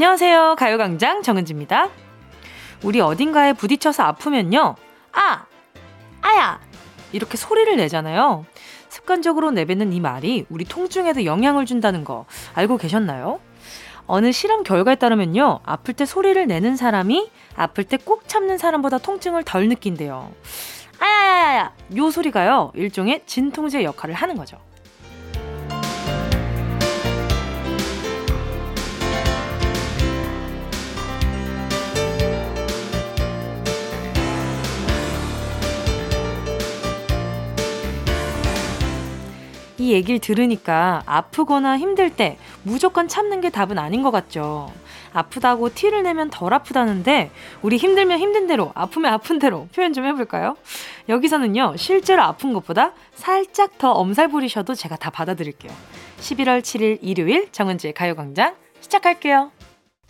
안녕하세요. 가요광장 정은지입니다. 우리 어딘가에 부딪혀서 아프면요. 아! 아야! 이렇게 소리를 내잖아요. 습관적으로 내뱉는 이 말이 우리 통증에도 영향을 준다는 거 알고 계셨나요? 어느 실험 결과에 따르면요. 아플 때 소리를 내는 사람이 아플 때 꼭 참는 사람보다 통증을 덜 느낀대요. 아야야야야! 요 소리가요. 일종의 진통제 역할을 하는 거죠. 이 얘기를 들으니까 아프거나 힘들 때 무조건 참는 게 답은 아닌 것 같죠. 아프다고 티를 내면 덜 아프다는데 우리 힘들면 힘든 대로 아프면 아픈 대로 표현 좀 해볼까요? 여기서는요 실제로 아픈 것보다 살짝 더 엄살 부리셔도 제가 다 받아들일게요. 11월 7일 일요일 정은지의 가요광장 시작할게요.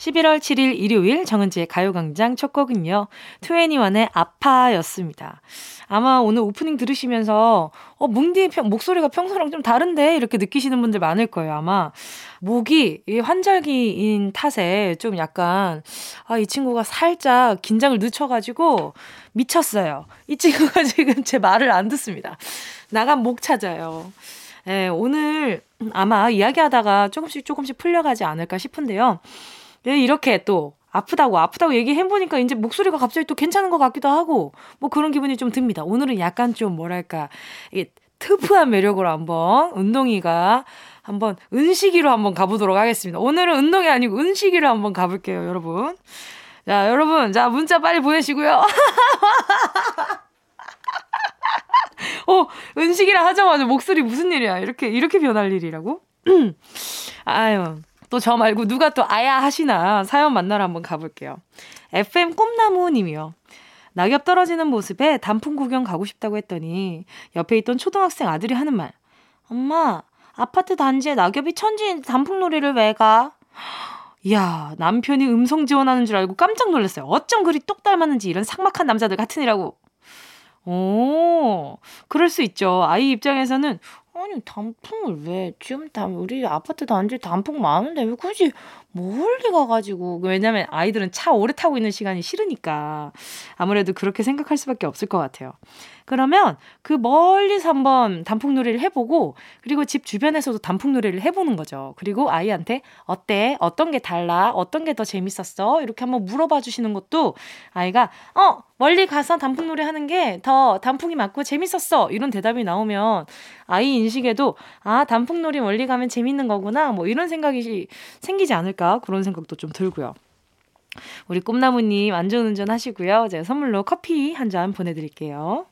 11월 7일 일요일 정은지의 가요광장 첫 곡은요. 2NE1의 아파였습니다. 아마 오늘 오프닝 들으시면서 어, 뭉디 평, 목소리가 평소랑 좀 다른데 이렇게 느끼시는 분들 많을 거예요. 아마 목이 이 환절기인 탓에 좀 약간 아, 이 친구가 살짝 긴장을 늦춰가지고 미쳤어요. 이 친구가 지금 제 말을 안 듣습니다. 나간 목 찾아요. 예, 오늘 아마 이야기하다가 조금씩 조금씩 풀려가지 않을까 싶은데요. 네, 이렇게 또 아프다고 아프다고 얘기해보니까 이제 목소리가 갑자기 또 괜찮은 것 같기도 하고 뭐 그런 기분이 좀 듭니다. 오늘은 약간 좀 뭐랄까 이게 특프한 매력으로 한번 운동이가 한번 은식이로 한번 가보도록 하겠습니다. 오늘은 운동이 아니고 은식이로 한번 가볼게요, 여러분. 자, 여러분, 자 문자 빨리 보내시고요. 어, 은식이라 하자마자 목소리 무슨 일이야? 이렇게 이렇게 변할 일이라고? 아유. 또 저 말고 누가 또 아야 하시나 사연 만나러 한번 가볼게요. FM 꿈나무 님이요. 낙엽 떨어지는 모습에 단풍 구경 가고 싶다고 했더니 옆에 있던 초등학생 아들이 하는 말. 엄마, 아파트 단지에 낙엽이 천지인 단풍놀이를 왜 가? 이야, 남편이 음성 지원하는 줄 알고 깜짝 놀랐어요. 어쩜 그리 똑 닮았는지 이런 삭막한 남자들 같으니라고. 오, 그럴 수 있죠. 아이 입장에서는 아니 단풍을 왜 지금 다 우리 아파트 단지 단풍 많은데 왜 굳이 멀리 가가지고 왜냐면 아이들은 차 오래 타고 있는 시간이 싫으니까 아무래도 그렇게 생각할 수밖에 없을 것 같아요. 그러면 그 멀리서 한번 단풍놀이를 해보고 그리고 집 주변에서도 단풍놀이를 해보는 거죠. 그리고 아이한테 어때? 어떤 게 달라? 어떤 게 더 재밌었어? 이렇게 한번 물어봐 주시는 것도 아이가 어 멀리 가서 단풍놀이 하는 게 더 단풍이 맞고 재밌었어 이런 대답이 나오면 아이 인식에도 아 단풍놀이 멀리 가면 재밌는 거구나 뭐 이런 생각이 생기지 않을까 그런 생각도 좀 들고요. 우리 꿈나무님 안전운전 하시고요. 제가 선물로 커피 한 잔 보내드릴게요.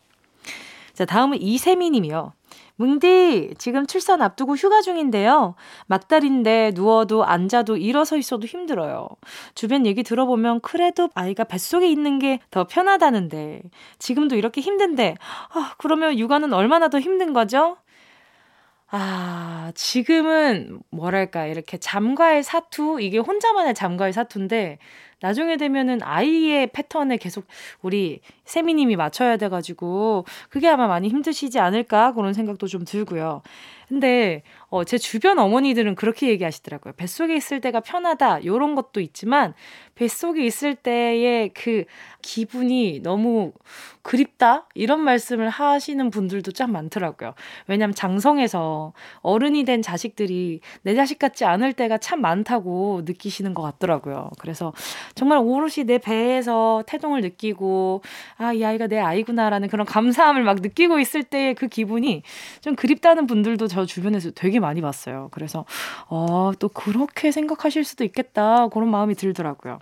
자, 다음은 이세미 님이요. 뭉디, 지금 출산 앞두고 휴가 중인데요. 막달인데 누워도 앉아도 일어서 있어도 힘들어요. 주변 얘기 들어보면 그래도 아이가 뱃속에 있는 게 더 편하다는데. 지금도 이렇게 힘든데, 아, 그러면 육아는 얼마나 더 힘든 거죠? 아, 지금은 뭐랄까, 이렇게 잠과의 사투? 이게 혼자만의 잠과의 사투인데, 나중에 되면은 아이의 패턴에 계속 우리 세미님이 맞춰야 돼가지고 그게 아마 많이 힘드시지 않을까 그런 생각도 좀 들고요. 근데 어, 제 주변 어머니들은 그렇게 얘기하시더라고요. 뱃속에 있을 때가 편하다 요런 것도 있지만 뱃속에 있을 때의 그 기분이 너무 그립다 이런 말씀을 하시는 분들도 참 많더라고요. 왜냐하면 장성에서 어른이 된 자식들이 내 자식 같지 않을 때가 참 많다고 느끼시는 것 같더라고요. 그래서 정말 오롯이 내 배에서 태동을 느끼고 아, 이 아이가 내 아이구나라는 그런 감사함을 막 느끼고 있을 때의 그 기분이 좀 그립다는 분들도 저 주변에서 되게 많이 봤어요. 그래서, 어, 또 그렇게 생각하실 수도 있겠다. 그런 마음이 들더라고요.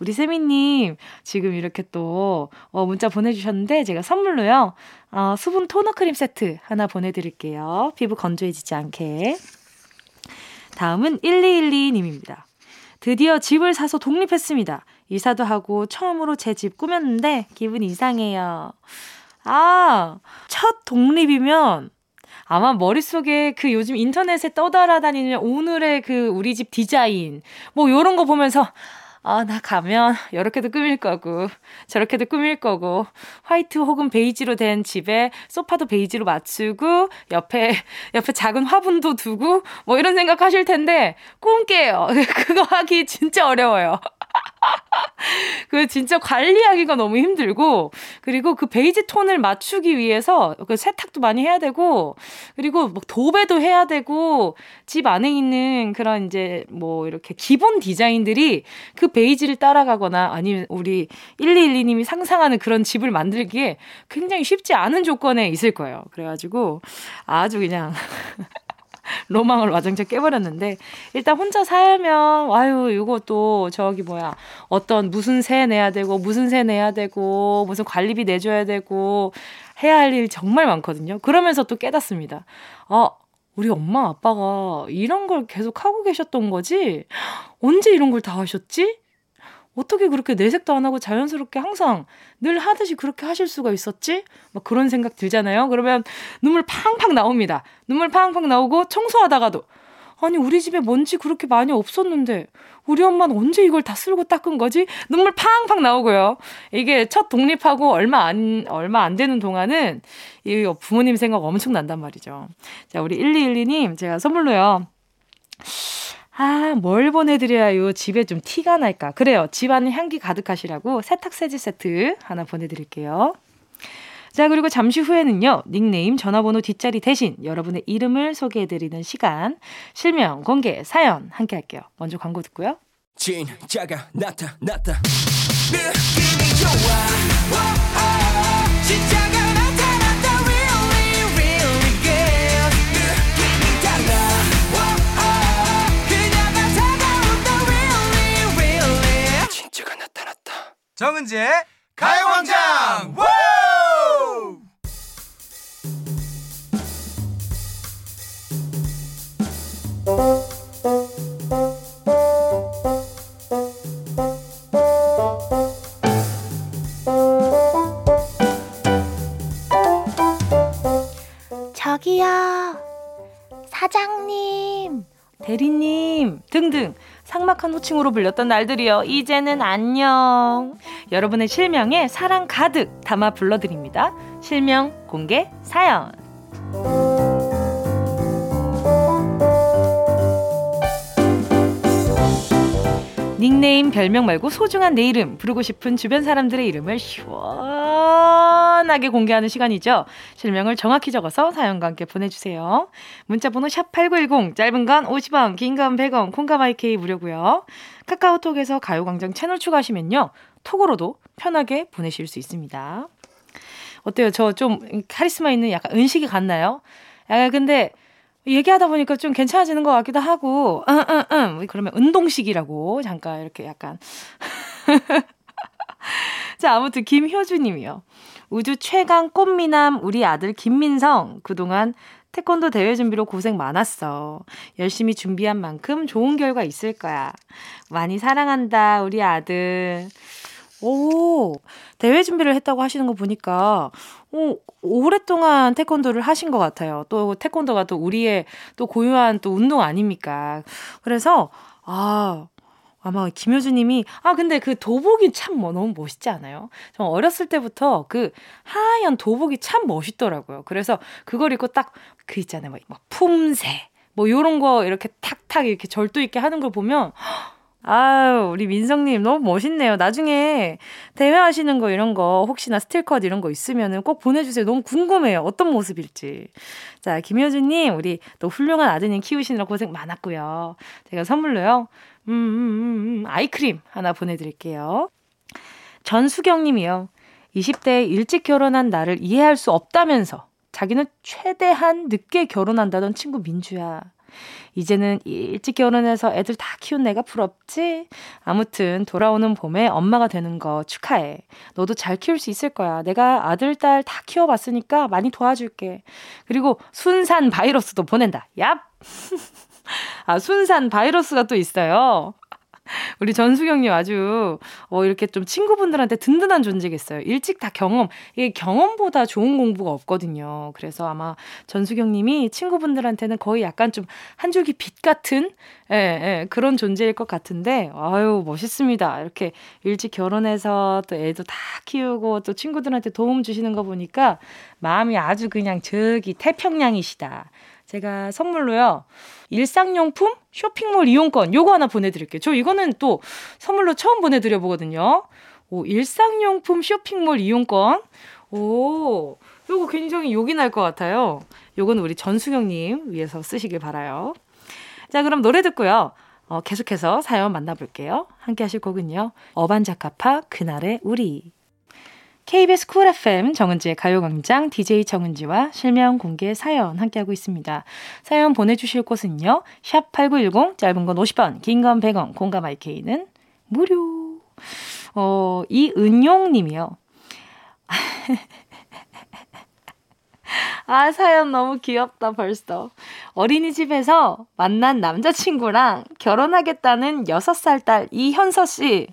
우리 세미님, 지금 이렇게 또, 어, 문자 보내주셨는데, 제가 선물로요, 어, 수분 토너 크림 세트 하나 보내드릴게요. 피부 건조해지지 않게. 다음은 1212님입니다. 드디어 집을 사서 독립했습니다. 이사도 하고 처음으로 제 집 꾸몄는데 기분이 이상해요. 아, 첫 독립이면 아마 머릿속에 그 요즘 인터넷에 떠돌아다니는 오늘의 그 우리 집 디자인 뭐 요런 거 보면서 아, 나 가면 이렇게도 꾸밀 거고, 저렇게도 꾸밀 거고, 화이트 혹은 베이지로 된 집에 소파도 베이지로 맞추고, 옆에, 옆에 작은 화분도 두고, 뭐 이런 생각 하실 텐데, 꿈 깨요. 그거 하기 진짜 어려워요. 그 진짜 관리하기가 너무 힘들고 그리고 그 베이지 톤을 맞추기 위해서 그 세탁도 많이 해야 되고 그리고 막 도배도 해야 되고 집 안에 있는 그런 이제 뭐 이렇게 기본 디자인들이 그 베이지를 따라가거나 아니면 우리 1212님이 상상하는 그런 집을 만들기에 굉장히 쉽지 않은 조건에 있을 거예요. 그래가지고 아주 그냥 로망을 와장창 깨버렸는데 일단 혼자 살면 아유 또 저기 뭐야 어떤 무슨 세 내야 되고 무슨 세 내야 되고 무슨 관리비 내줘야 되고 해야 할 일 정말 많거든요. 그러면서 또 깨닫습니다. 아 우리 엄마 아빠가 이런 걸 계속 하고 계셨던 거지? 언제 이런 걸 다 하셨지? 어떻게 그렇게 내색도 안 하고 자연스럽게 항상 늘 하듯이 그렇게 하실 수가 있었지? 막 그런 생각 들잖아요. 그러면 눈물 팡팡 나옵니다. 눈물 팡팡 나오고 청소하다가도 아니 우리 집에 먼지 그렇게 많이 없었는데 우리 엄마는 언제 이걸 다 쓸고 닦은 거지? 눈물 팡팡 나오고요. 이게 첫 독립하고 얼마 안 얼마 안 되는 동안은 이 부모님 생각 엄청 난단 말이죠. 자, 우리 1212님 제가 선물로요. 아, 뭘 보내드려야 집에 좀 티가 날까? 그래요. 집안에 향기 가득하시라고 세탁세제 세트 하나 보내드릴게요. 자, 그리고 잠시 후에는요, 닉네임, 전화번호 뒷자리 대신 여러분의 이름을 소개해드리는 시간, 실명, 공개, 사연 함께 할게요. 먼저 광고 듣고요. 진짜가 나타났다. 느낌이 좋아. 정은지의 가요광장! 저기요. 사장님. 대리님. 등등 상막한 호칭으로 불렸던 날들이요. 이제는 안녕. 여러분의 실명에 사랑 가득 담아 불러드립니다. 실명 공개 사연. 닉네임, 별명 말고 소중한 내 이름, 부르고 싶은 주변 사람들의 이름을 시원하게 공개하는 시간이죠. 실명을 정확히 적어서 사연과 함께 보내주세요. 문자번호 샵8910, 짧은 건 50원, 긴 건 100원, 콩감 IK 무료고요. 카카오톡에서 가요광장 채널 추가하시면요. 톡으로도 편하게 보내실 수 있습니다. 어때요? 저 좀 카리스마 있는 약간 은식이 같나요? 약간 근데 얘기하다 보니까 좀 괜찮아지는 것 같기도 하고, 응, 응, 응. 그러면 운동식이라고 잠깐 이렇게 약간. 자, 아무튼 김효주 님이요. 우주 최강 꽃미남 우리 아들 김민성. 그동안 태권도 대회 준비로 고생 많았어. 열심히 준비한 만큼 좋은 결과 있을 거야. 많이 사랑한다, 우리 아들. 오, 대회 준비를 했다고 하시는 거 보니까, 오, 오랫동안 태권도를 하신 것 같아요. 또 태권도가 또 우리의 또 고유한 또 운동 아닙니까? 그래서, 아, 아마 김효주님이 아 근데 그 도복이 참 뭐 너무 멋있지 않아요? 저 어렸을 때부터 그 하얀 도복이 참 멋있더라고요. 그래서 그걸 입고 딱 그 있잖아요, 막 품새 뭐 요런 거 이렇게 탁탁 이렇게 절도 있게 하는 걸 보면 아유, 우리 민성님 너무 멋있네요. 나중에 대회 하시는 거 이런 거 혹시나 스틸컷 이런 거 있으면은 꼭 보내주세요. 너무 궁금해요. 어떤 모습일지. 자, 김효주님, 우리 또 훌륭한 아드님 키우시느라 고생 많았고요. 제가 선물로요. 음, 음, 음, 음, 아이크림 하나 보내드릴게요. 전수경 님이요. 20대 일찍 결혼한 나를 이해할 수 없다면서 자기는 최대한 늦게 결혼한다던 친구 민주야. 이제는 일찍 결혼해서 애들 다 키운 내가 부럽지? 아무튼 돌아오는 봄에 엄마가 되는 거 축하해. 너도 잘 키울 수 있을 거야. 내가 아들, 딸 다 키워봤으니까 많이 도와줄게. 그리고 순산 바이러스도 보낸다. 얍! 아, 순산 바이러스가 또 있어요. 우리 전수경님 아주 어 이렇게 좀 친구분들한테 든든한 존재겠어요. 일찍 다 경험. 이게 경험보다 좋은 공부가 없거든요. 그래서 아마 전수경님이 친구분들한테는 거의 약간 좀 한 줄기 빛 같은 예, 예, 그런 존재일 것 같은데 아유 멋있습니다. 이렇게 일찍 결혼해서 또 애도 다 키우고 또 친구들한테 도움 주시는 거 보니까 마음이 아주 그냥 저기 태평양이시다. 제가 선물로요. 일상용품 쇼핑몰 이용권 요거 하나 보내드릴게요. 저 이거는 또 선물로 처음 보내드려 보거든요. 오, 일상용품 쇼핑몰 이용권. 오, 요거 굉장히 욕이 날 것 같아요. 요거는 우리 전수경님 위해서 쓰시길 바라요. 자, 그럼 노래 듣고요. 어, 계속해서 사연 만나볼게요. 함께 하실 곡은요. 어반자카파 그날의 우리. KBS 쿨 FM 정은지의 가요광장 DJ 정은지와 실명 공개 사연 함께하고 있습니다. 사연 보내주실 곳은요. 샵 8910 짧은 건 50원 긴 건 100원 공감 IK는 무료. 어, 이은용 님이요. 아, 사연 너무 귀엽다, 벌써. 어린이집에서 만난 남자친구랑 결혼하겠다는 6살 딸 이현서 씨.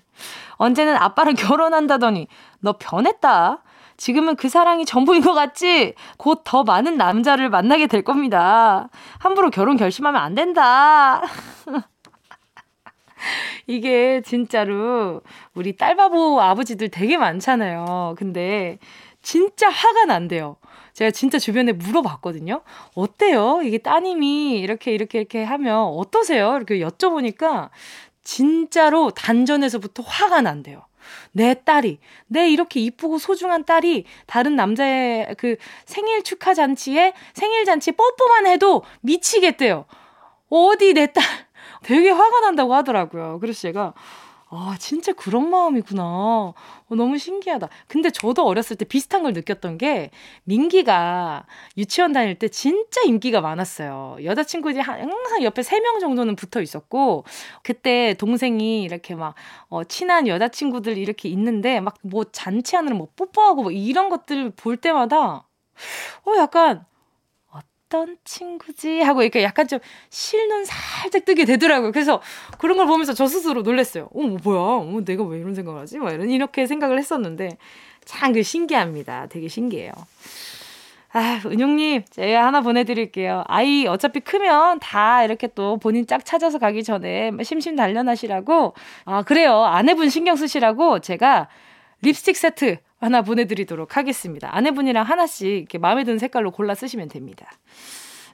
언제는 아빠랑 결혼한다더니 너 변했다. 지금은 그 사랑이 전부인 것 같지? 곧 더 많은 남자를 만나게 될 겁니다. 함부로 결혼 결심하면 안 된다. 이게 진짜로 우리 딸바보 아버지들 되게 많잖아요. 근데 진짜 화가 난대요. 제가 진짜 주변에 물어봤거든요. 어때요? 이게 따님이 이렇게 이렇게 이렇게 하면 어떠세요? 이렇게 여쭤보니까 진짜로 단전에서부터 화가 난대요. 내 딸이, 내 이렇게 이쁘고 소중한 딸이 다른 남자의 그 생일 축하 잔치에 생일 잔치 뽀뽀만 해도 미치겠대요. 어디 내 딸, 되게 화가 난다고 하더라고요. 그래서 제가, 아, 진짜 그런 마음이구나. 어, 너무 신기하다. 근데 저도 어렸을 때 비슷한 걸 느꼈던 게, 민기가 유치원 다닐 때 진짜 인기가 많았어요. 여자친구들이 항상 옆에 3명 정도는 붙어 있었고, 그때 동생이 이렇게 막, 어, 친한 여자친구들 이렇게 있는데, 막 뭐 잔치 하느라 뭐 뽀뽀하고 뭐 이런 것들 볼 때마다, 어, 약간, 어떤 친구지? 하고 이렇게 약간 좀 실눈 살짝 뜨게 되더라고요. 그래서 그런 걸 보면서 저 스스로 놀랐어요. 어, 뭐 뭐야? 어, 내가 왜 이런 생각을 하지? 막 이런, 이렇게 생각을 했었는데 참 그 신기합니다. 되게 신기해요. 아, 은용님, 제가 하나 보내드릴게요. 아이 어차피 크면 다 이렇게 또 본인 짝 찾아서 가기 전에 심심 단련하시라고, 아, 그래요. 아내분 신경 쓰시라고 제가 립스틱 세트 하나 보내드리도록 하겠습니다. 아내분이랑 하나씩 이렇게 마음에 드는 색깔로 골라 쓰시면 됩니다.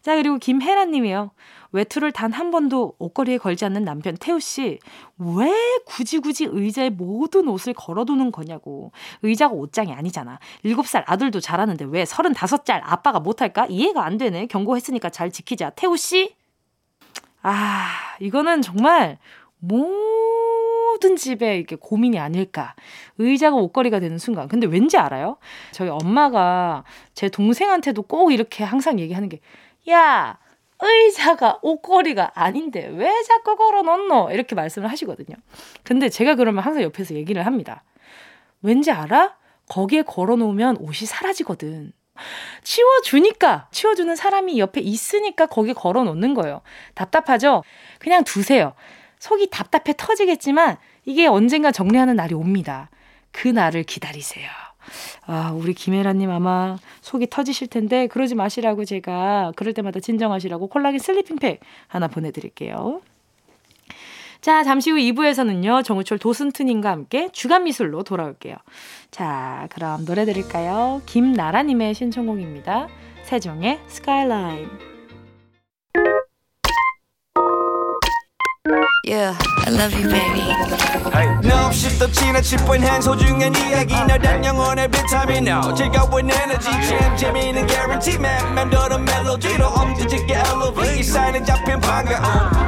자, 그리고 김혜란 님이요. 외투를 단 한 번도 옷걸이에 걸지 않는 남편 태우 씨. 왜 굳이 굳이 의자에 모든 옷을 걸어두는 거냐고. 의자가 옷장이 아니잖아. 7살 아들도 잘하는데 왜 35살 아빠가 못할까? 이해가 안 되네. 경고했으니까 잘 지키자. 태우 씨. 아, 이거는 정말 모든 집에 이렇게 고민이 아닐까. 의자가 옷걸이가 되는 순간. 근데 왠지 알아요? 저희 엄마가 제 동생한테도 꼭 이렇게 항상 얘기하는 게, 야, 의자가 옷걸이가 아닌데 왜 자꾸 걸어 놓노? 이렇게 말씀을 하시거든요. 근데 제가 그러면 항상 옆에서 얘기를 합니다. 왠지 알아? 거기에 걸어 놓으면 옷이 사라지거든. 치워주니까, 치워주는 사람이 옆에 있으니까 거기 걸어 놓는 거예요. 답답하죠? 그냥 두세요. 속이 답답해 터지겠지만 이게 언젠가 정리하는 날이 옵니다. 그 날을 기다리세요. 아, 우리 김혜라님 아마 속이 터지실 텐데 그러지 마시라고 제가 그럴 때마다 진정하시라고 콜라겐 슬리핑팩 하나 보내드릴게요. 자, 잠시 후 2부에서는요, 정우철 도슨트님과 함께 주간 미술로 돌아올게요. 자, 그럼 노래 드릴까요? 김나라님의 신청곡입니다. 세종의 스카이라인. Yeah, I love you, baby. No, 없이 또 지나칠 뻔한 소중한 이야기. 너란 영혼의 비타민 No 즐거운 에너지. 참 재미있는 guarantee man. 맘대로 멜로디로 엄지짓게 elevate 이 사인에 잡힌 반가움.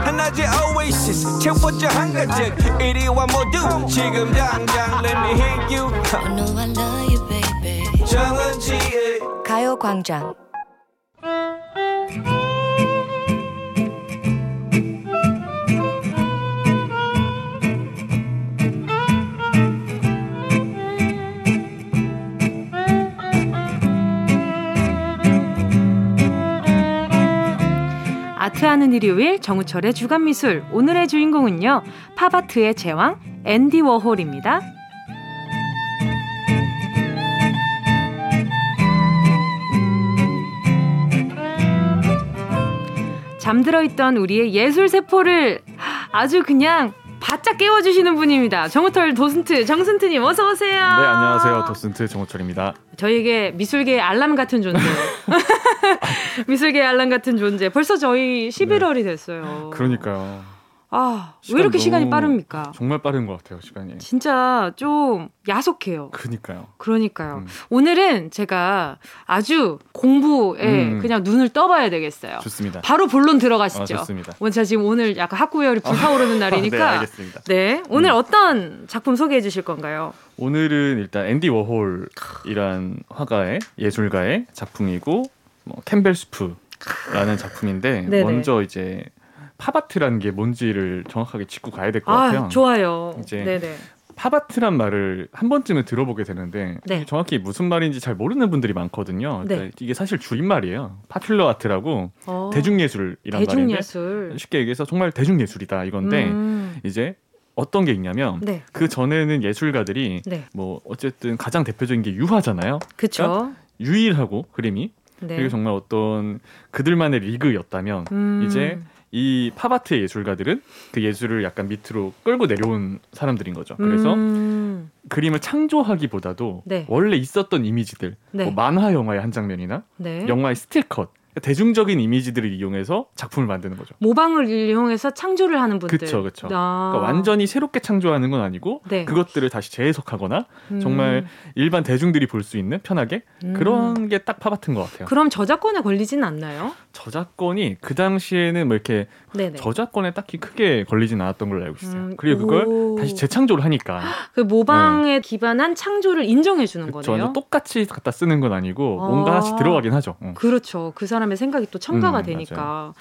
하나의 oasis. 채워져 한가득 이리와 모두. 지금 당장 let me hit you. I know I love you, baby. 정은지의 가요광장 아트 함께하는 일요일 정우철의 주간 미술 오늘의 주인공은요 팝아트의 제왕 앤디 워홀입니다. 잠들어 있던 우리의 예술 세포를 아주 그냥 바짝 깨워주시는 분입니다. 정우철 도슨트 정슨트님 어서 오세요. 네 안녕하세요 도슨트 정우철입니다. 저에게 미술계의 알람 같은 존재. 미술계의 알람 같은 존재. 벌써 저희 11월이 됐어요. 그러니까요. 아, 왜 이렇게 시간이 빠릅니까? 정말 빠른 것 같아요, 시간이. 진짜 좀 야속해요. 그니까요. 그러니까요. 음. 오늘은 제가 아주 공부에 음. 그냥 눈을 떠봐야 되겠어요. 좋습니다. 바로 본론 들어가시죠. 아, 좋습니다. 오늘 제가 지금 오늘 약간 학구열이 불타오르는 아, 날이니까. 네, 알겠습니다. 네, 오늘 음. 어떤 작품 소개해 주실 건가요? 오늘은 일단 앤디 워홀이란 화가의 예술가의 작품이고 뭐 캠벨 스프라는 작품인데 네네. 먼저 이제 팝아트라는 게 뭔지를 정확하게 짚고 가야 될것 아, 같아요. 좋아요. 이제 네네. 팝아트란 말을 한 번쯤은 들어보게 되는데 네. 정확히 무슨 말인지 잘 모르는 분들이 많거든요. 네. 그러니까 이게 사실 줄임말이에요. popular art라고 어. 대중예술이란 대중예술. 말인데 쉽게 얘기해서 정말 대중예술이다 이건데 음. 이제 어떤 게 있냐면 네. 그 전에는 예술가들이 네. 뭐 어쨌든 가장 대표적인 게 유화잖아요. 그렇죠. 그러니까 유일하고 그림이 네. 그리고 정말 어떤 그들만의 리그였다면 음. 이제 이 팝아트의 예술가들은 그 예술을 약간 밑으로 끌고 내려온 사람들인 거죠. 그래서 음. 그림을 창조하기보다도 네. 원래 있었던 이미지들, 네. 뭐 만화 영화의 한 장면이나 네. 영화의 스틸컷 대중적인 이미지들을 이용해서 작품을 만드는 거죠. 모방을 이용해서 창조를 하는 분들. 그렇죠, 그렇죠. 아. 그러니까 완전히 새롭게 창조하는 건 아니고 네. 그것들을 다시 재해석하거나 음. 정말 일반 대중들이 볼 수 있는 편하게 음. 그런 게딱 팝아트인 것 같아요. 그럼 저작권에 걸리진 않나요? 저작권이 그 당시에는 뭐 이렇게 네네. 저작권에 딱히 크게 걸리진 않았던 걸로 알고 있어요. 음. 그리고 그걸 오. 다시 재창조를 하니까 그 모방에 네. 기반한 창조를 인정해 주는 거네요. 똑같이 갖다 쓰는 건 아니고 아. 뭔가 하나씩 들어가긴 하죠. 어. 그렇죠. 그 사람 사람의 생각이 또 첨가가 음, 되니까. 맞아요.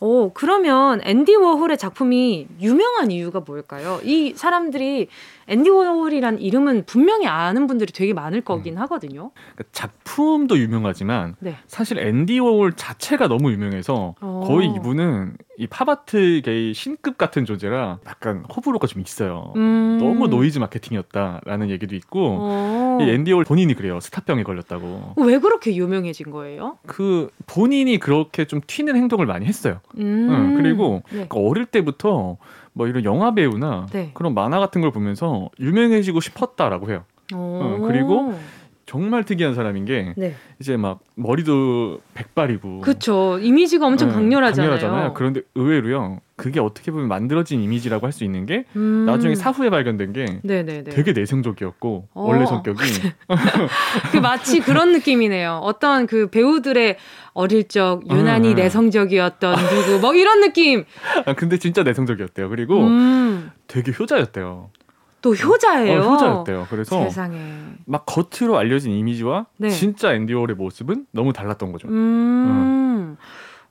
어, 그러면 앤디 워홀의 작품이 유명한 이유가 뭘까요? 이 사람들이 앤디 워홀이란 이름은 분명히 아는 분들이 되게 많을 거긴 음. 하거든요. 그러니까 작품도 유명하지만 네. 사실 앤디 워홀 자체가 너무 유명해서 어. 거의 이분은 이 팝아트계의 신급 같은 존재라 약간 호불호가 좀 있어요. 음. 너무 노이즈 마케팅이었다라는 얘기도 있고 어. 이 앤디 워홀 본인이 그래요. 스타병에 걸렸다고. 왜 그렇게 유명해진 거예요? 그 본인이 그렇게 좀 튀는 행동을 많이 했어요. 음. 응, 그리고 네. 그 어릴 때부터 뭐 이런 영화 배우나 네. 그런 만화 같은 걸 보면서 유명해지고 싶었다라고 해요. 응, 그리고 정말 특이한 사람인 게 네. 이제 막 머리도 백발이고 그렇죠 이미지가 엄청 네, 강렬하잖아요. 강렬하잖아요. 그런데 의외로요 그게 어떻게 보면 만들어진 이미지라고 할 수 있는 게 음. 나중에 사후에 발견된 게 네네네. 되게 내성적이었고 어. 원래 성격이 그 마치 그런 느낌이네요. 어떤 그 배우들의 어릴 적 유난히 음, 내성적이었던 누구 뭐 이런 느낌. 아 근데 진짜 내성적이었대요. 그리고 음. 되게 효자였대요. 또 효자예요. 어, 효자였대요. 그래서 세상에. 막 겉으로 알려진 이미지와 네. 진짜 앤디 월의 모습은 너무 달랐던 거죠. 음.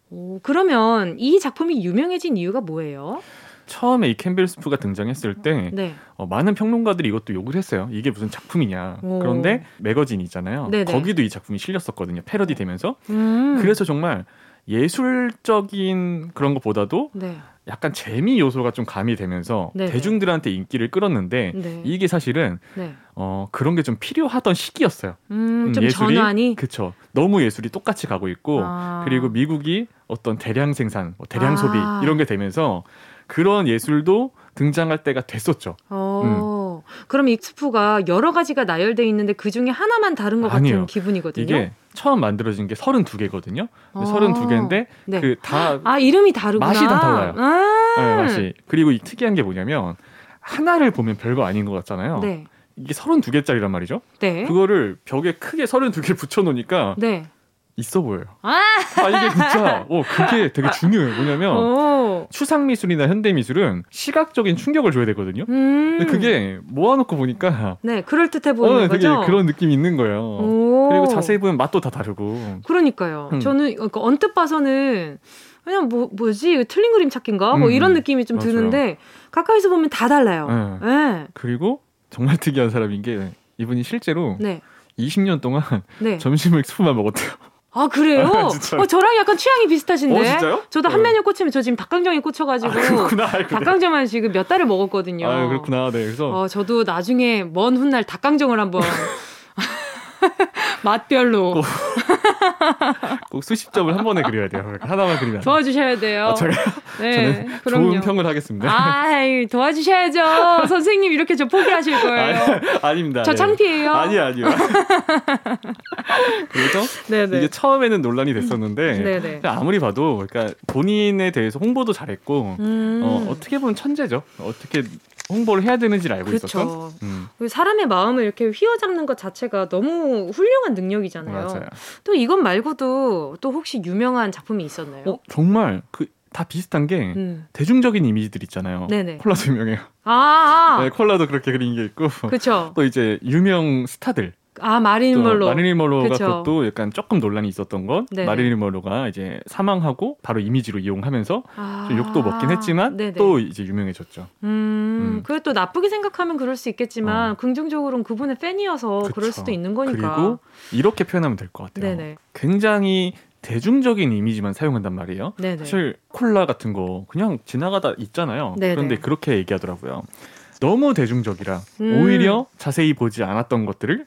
오, 그러면 이 작품이 유명해진 이유가 뭐예요? 처음에 이 캠벨 스프가 등장했을 때 네. 어, 많은 평론가들이 이것도 욕을 했어요. 이게 무슨 작품이냐. 오. 그런데 매거진 있잖아요. 네네. 거기도 이 작품이 실렸었거든요. 패러디 되면서. 음. 그래서 정말 예술적인 그런 것보다도 네. 약간 재미 요소가 좀 가미되면서 네네. 대중들한테 인기를 끌었는데 네. 이게 사실은 네. 어 그런 게 좀 필요하던 시기였어요. 음, 음 좀 예술이 전환이 그쵸. 너무 예술이 똑같이 가고 있고 아. 그리고 미국이 어떤 대량 생산, 뭐 대량 아. 소비 이런 게 되면서 그런 예술도 등장할 때가 됐었죠. 어. 음. 그럼 이 스프가 여러 가지가 나열돼 있는데 그 중에 하나만 다른 것 아니에요. 같은 기분이거든요. 이게 처음 만들어진 게 32개거든요. 어. 32개인데 네. 그다 아, 이름이 다르구나. 맛이 다 달라요. 아~ 네, 맛이. 그리고 이 특이한 게 뭐냐면 하나를 보면 별거 아닌 것 같잖아요. 네. 이게 32개짜리란 말이죠. 네. 그거를 벽에 크게 32개 붙여 놓으니까 네. 있어 보여요. 아, 아 이게 진짜 어 그게 되게 중요해요. 뭐냐면 오. 추상 미술이나 현대 미술은 시각적인 충격을 줘야 되거든요. 음. 근데 그게 모아놓고 보니까 네 그럴 듯해 보이는 어, 되게 거죠. 그런 느낌이 있는 거예요. 오. 그리고 자세히 보면 맛도 다 다르고. 그러니까요. 음. 저는 그러니까 언뜻 봐서는 그냥 뭐 뭐지 틀린 그림 찾기인가 뭐 음. 이런 느낌이 좀 맞아요. 드는데 가까이서 보면 다 달라요. 네. 네. 그리고 정말 특이한 사람인 게 이분이 실제로 네. 20년 동안 네. 점심을 스프만 먹었대요. 아 그래요? 어 저랑 약간 취향이 비슷하신데. 어, 진짜요? 저도 한 네. 메뉴 꽂히면 저 지금 닭강정에 꽂혀가지고 아, 닭강정만 지금 몇 달을 먹었거든요. 아 그렇구나. 네 그래서 어 저도 나중에 먼 훗날 닭강정을 한번 맛별로. 꼭, 꼭 수십 점을 한 번에 그려야 돼요. 하나만 그리면. 도와주셔야 돼요. 아, 제가 네, 저는 그럼요. 좋은 평을 하겠습니다. 아, 도와주셔야죠. 선생님 이렇게 저 포기하실 거예요. 아니, 닙니다저 네. 창피해요. 아니 아니요. 그래서 네네. 이게 처음에는 논란이 됐었는데 네네. 아무리 봐도 그러니까 본인에 대해서 홍보도 잘했고 음. 어, 어떻게 보면 천재죠. 어떻게 홍보를 해야 되는지를 알고 그쵸. 있었던. 음. 사람의 마음을 이렇게 휘어잡는 것 자체가 너무 훌륭한 능력이잖아요. 맞아요. 또 이것 말고도 또 혹시 유명한 작품이 있었나요? 어, 정말 그 다 비슷한 게 음. 대중적인 이미지들 있잖아요. 네네. 콜라도 유명해요. 아, 아. 네, 콜라도 그렇게 그린 게 있고. 그렇죠. 또 이제 유명 스타들. 아 마릴린 멀로 마릴린 멀로가 그쵸. 그것도 약간 조금 논란이 있었던 건 네네. 마릴린 멀로가 이제 사망하고 바로 이미지로 이용하면서 아~ 좀 욕도 먹긴 했지만 네네. 또 이제 유명해졌죠. 음, 음. 그걸 또 나쁘게 생각하면 그럴 수 있겠지만 어. 긍정적으로는 그분의 팬이어서 그쵸. 그럴 수도 있는 거니까. 그리고 이렇게 표현하면 될 것 같아요. 네네. 굉장히 대중적인 이미지만 사용한단 말이에요. 네네. 사실 콜라 같은 거 그냥 지나가다 있잖아요. 네네. 그런데 그렇게 얘기하더라고요. 너무 대중적이라 음. 오히려 자세히 보지 않았던 것들을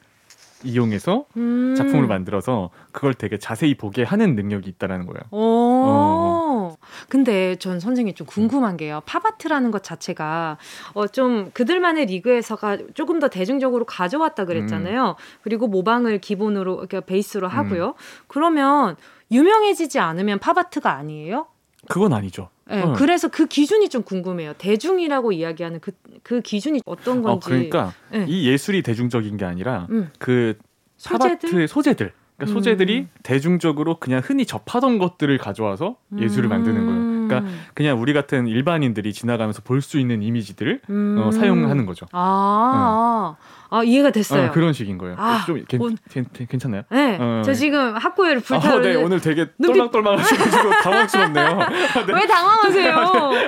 이용해서 음. 작품을 만들어서 그걸 되게 자세히 보게 하는 능력이 있다라는 거예요. 어. 근데 전 선생님 좀 궁금한 게요. 팝아트라는 것 자체가 어 좀 그들만의 리그에서가 조금 더 대중적으로 가져왔다 그랬잖아요. 음. 그리고 모방을 기본으로 그러니까 베이스로 하고요. 음. 그러면 유명해지지 않으면 팝아트가 아니에요? 그건 아니죠. 네, 어. 그래서 그 기준이 좀 궁금해요. 대중이라고 이야기하는 그, 그 기준이 어떤 어, 건지. 어, 그러니까 네. 이 예술이 대중적인 게 아니라 음. 그 소재들? 소재들. 그러니까 음. 소재들이 대중적으로 그냥 흔히 접하던 것들을 가져와서 예술을 만드는 거예요. 그러니까 음. 그냥 우리 같은 일반인들이 지나가면서 볼 수 있는 이미지들을 어, 음. 어, 사용하는 거죠. 아, 응. 아 이해가 됐어요. 어, 그런 식인 거예요. 아, 좀 괜, 오, 괜, 괜찮나요? 네, 어, 저 지금 학교에를 불타. 아, 네, 오늘 되게 똘망똘망하시고 당황스럽네요. 네. 왜 당황하세요?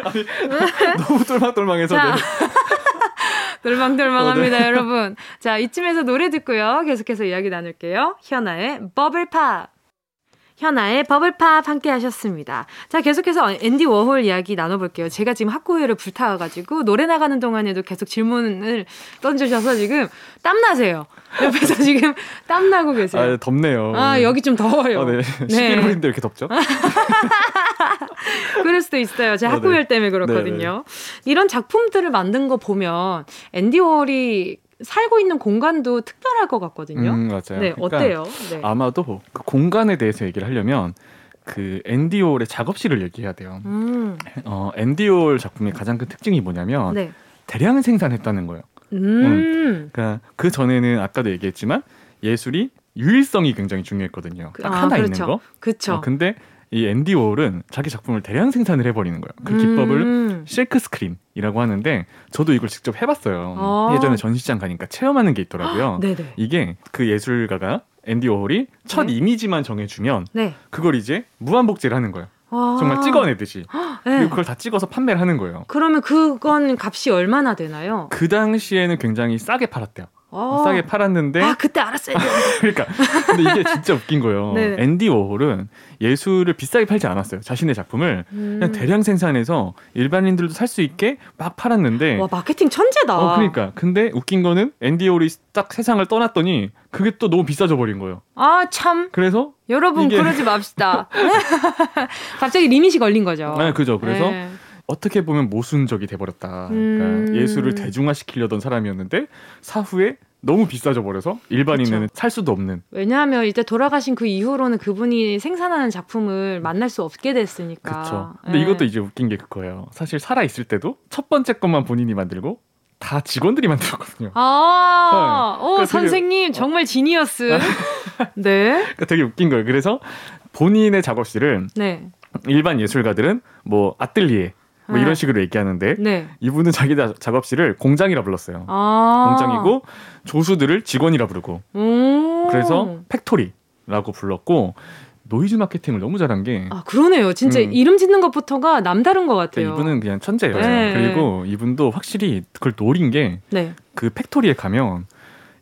아니, 너무 똘망똘망해서. 네. 똘망똘망합니다, 어, 네. 여러분. 자, 이쯤에서 노래 듣고요. 계속해서 이야기 나눌게요. 현아의 버블팝. 현아의 버블팝 함께 하셨습니다. 자, 계속해서 앤디 워홀 이야기 나눠볼게요. 제가 지금 학고회를 불타가지고 노래 나가는 동안에도 계속 질문을 던져셔서 지금 땀나세요. 옆에서 지금 땀나고 계세요. 아, 덥네요. 아, 여기 좀 더워요. 아, 네. 11월인데 이렇게 덥죠? 그럴 수도 있어요. 제 아, 학구열 네. 때문에 그렇거든요. 네네. 이런 작품들을 만든 거 보면 앤디 워홀이 살고 있는 공간도 특별할 것 같거든요. 음, 맞아요. 네, 그러니까 어때요? 네. 아마도 그 공간에 대해서 얘기를 하려면 그 앤디 워홀의 작업실을 얘기해야 돼요. 음. 어, 앤디 워홀 작품의 가장 큰 특징이 뭐냐면 네. 대량 생산했다는 거예요. 음. 음. 그러니까 그 전에는 아까도 얘기했지만 예술이 유일성이 굉장히 중요했거든요. 딱 아, 하나 그렇죠. 있는 거. 그렇죠. 어, 근데 이 앤디 워홀은 자기 작품을 대량 생산을 해버리는 거예요. 그 기법을 음. 실크 스크린이라고 하는데 저도 이걸 직접 해봤어요. 아. 예전에 전시장 가니까 체험하는 게 있더라고요. 이게 그 예술가가 앤디 워홀이 첫 네. 이미지만 정해주면 네. 그걸 이제 무한복제를 하는 거예요. 아. 정말 찍어내듯이. 네. 그리고 그걸 다 찍어서 판매를 하는 거예요. 그러면 그건 값이 얼마나 되나요? 그 당시에는 굉장히 싸게 팔았대요. 어. 싸게 팔았는데 아 그때 알았어야 돼. 그러니까 근데 이게 진짜 웃긴 거예요. 네. 앤디 워홀은 예술을 비싸게 팔지 않았어요. 자신의 작품을 음. 그냥 대량 생산해서 일반인들도 살 수 있게 막 팔았는데 와 마케팅 천재다. 어 그러니까 근데 웃긴 거는 앤디 워홀이 딱 세상을 떠났더니 그게 또 너무 비싸져 버린 거예요. 아 참. 그래서 여러분 이게... 그러지 맙시다. 갑자기 리밋이 걸린 거죠. 네, 그죠. 그래서 네. 어떻게 보면 모순적이 돼버렸다. 그러니까 음... 예술을 대중화시키려던 사람이었는데 사후에 너무 비싸져 버려서 일반인은 그쵸. 살 수도 없는. 왜냐하면 이제 돌아가신 그 이후로는 그분이 생산하는 작품을 만날 수 없게 됐으니까. 그렇죠. 근데 네. 이것도 이제 웃긴 게 그거예요. 사실 살아 있을 때도 첫 번째 것만 본인이 만들고 다 직원들이 만들었거든요. 아, 네. 오, 그러니까 선생님 되게, 정말 genius. 네. 그러니까 되게 웃긴 거예요. 그래서 본인의 작업실을 네. 일반 예술가들은 뭐 아뜰리에 뭐 이런 네. 식으로 얘기하는데 네. 이분은 자기 작업실을 공장이라 불렀어요. 아~ 공장이고 조수들을 직원이라 부르고 그래서 factory라고 불렀고 노이즈 마케팅을 너무 잘한 게. 아, 그러네요. 진짜 음. 이름 짓는 것부터가 남다른 것 같아요. 그러니까 이분은 그냥 천재예요. 네. 그리고 이분도 확실히 그걸 노린 게, 네. 그 factory에 가면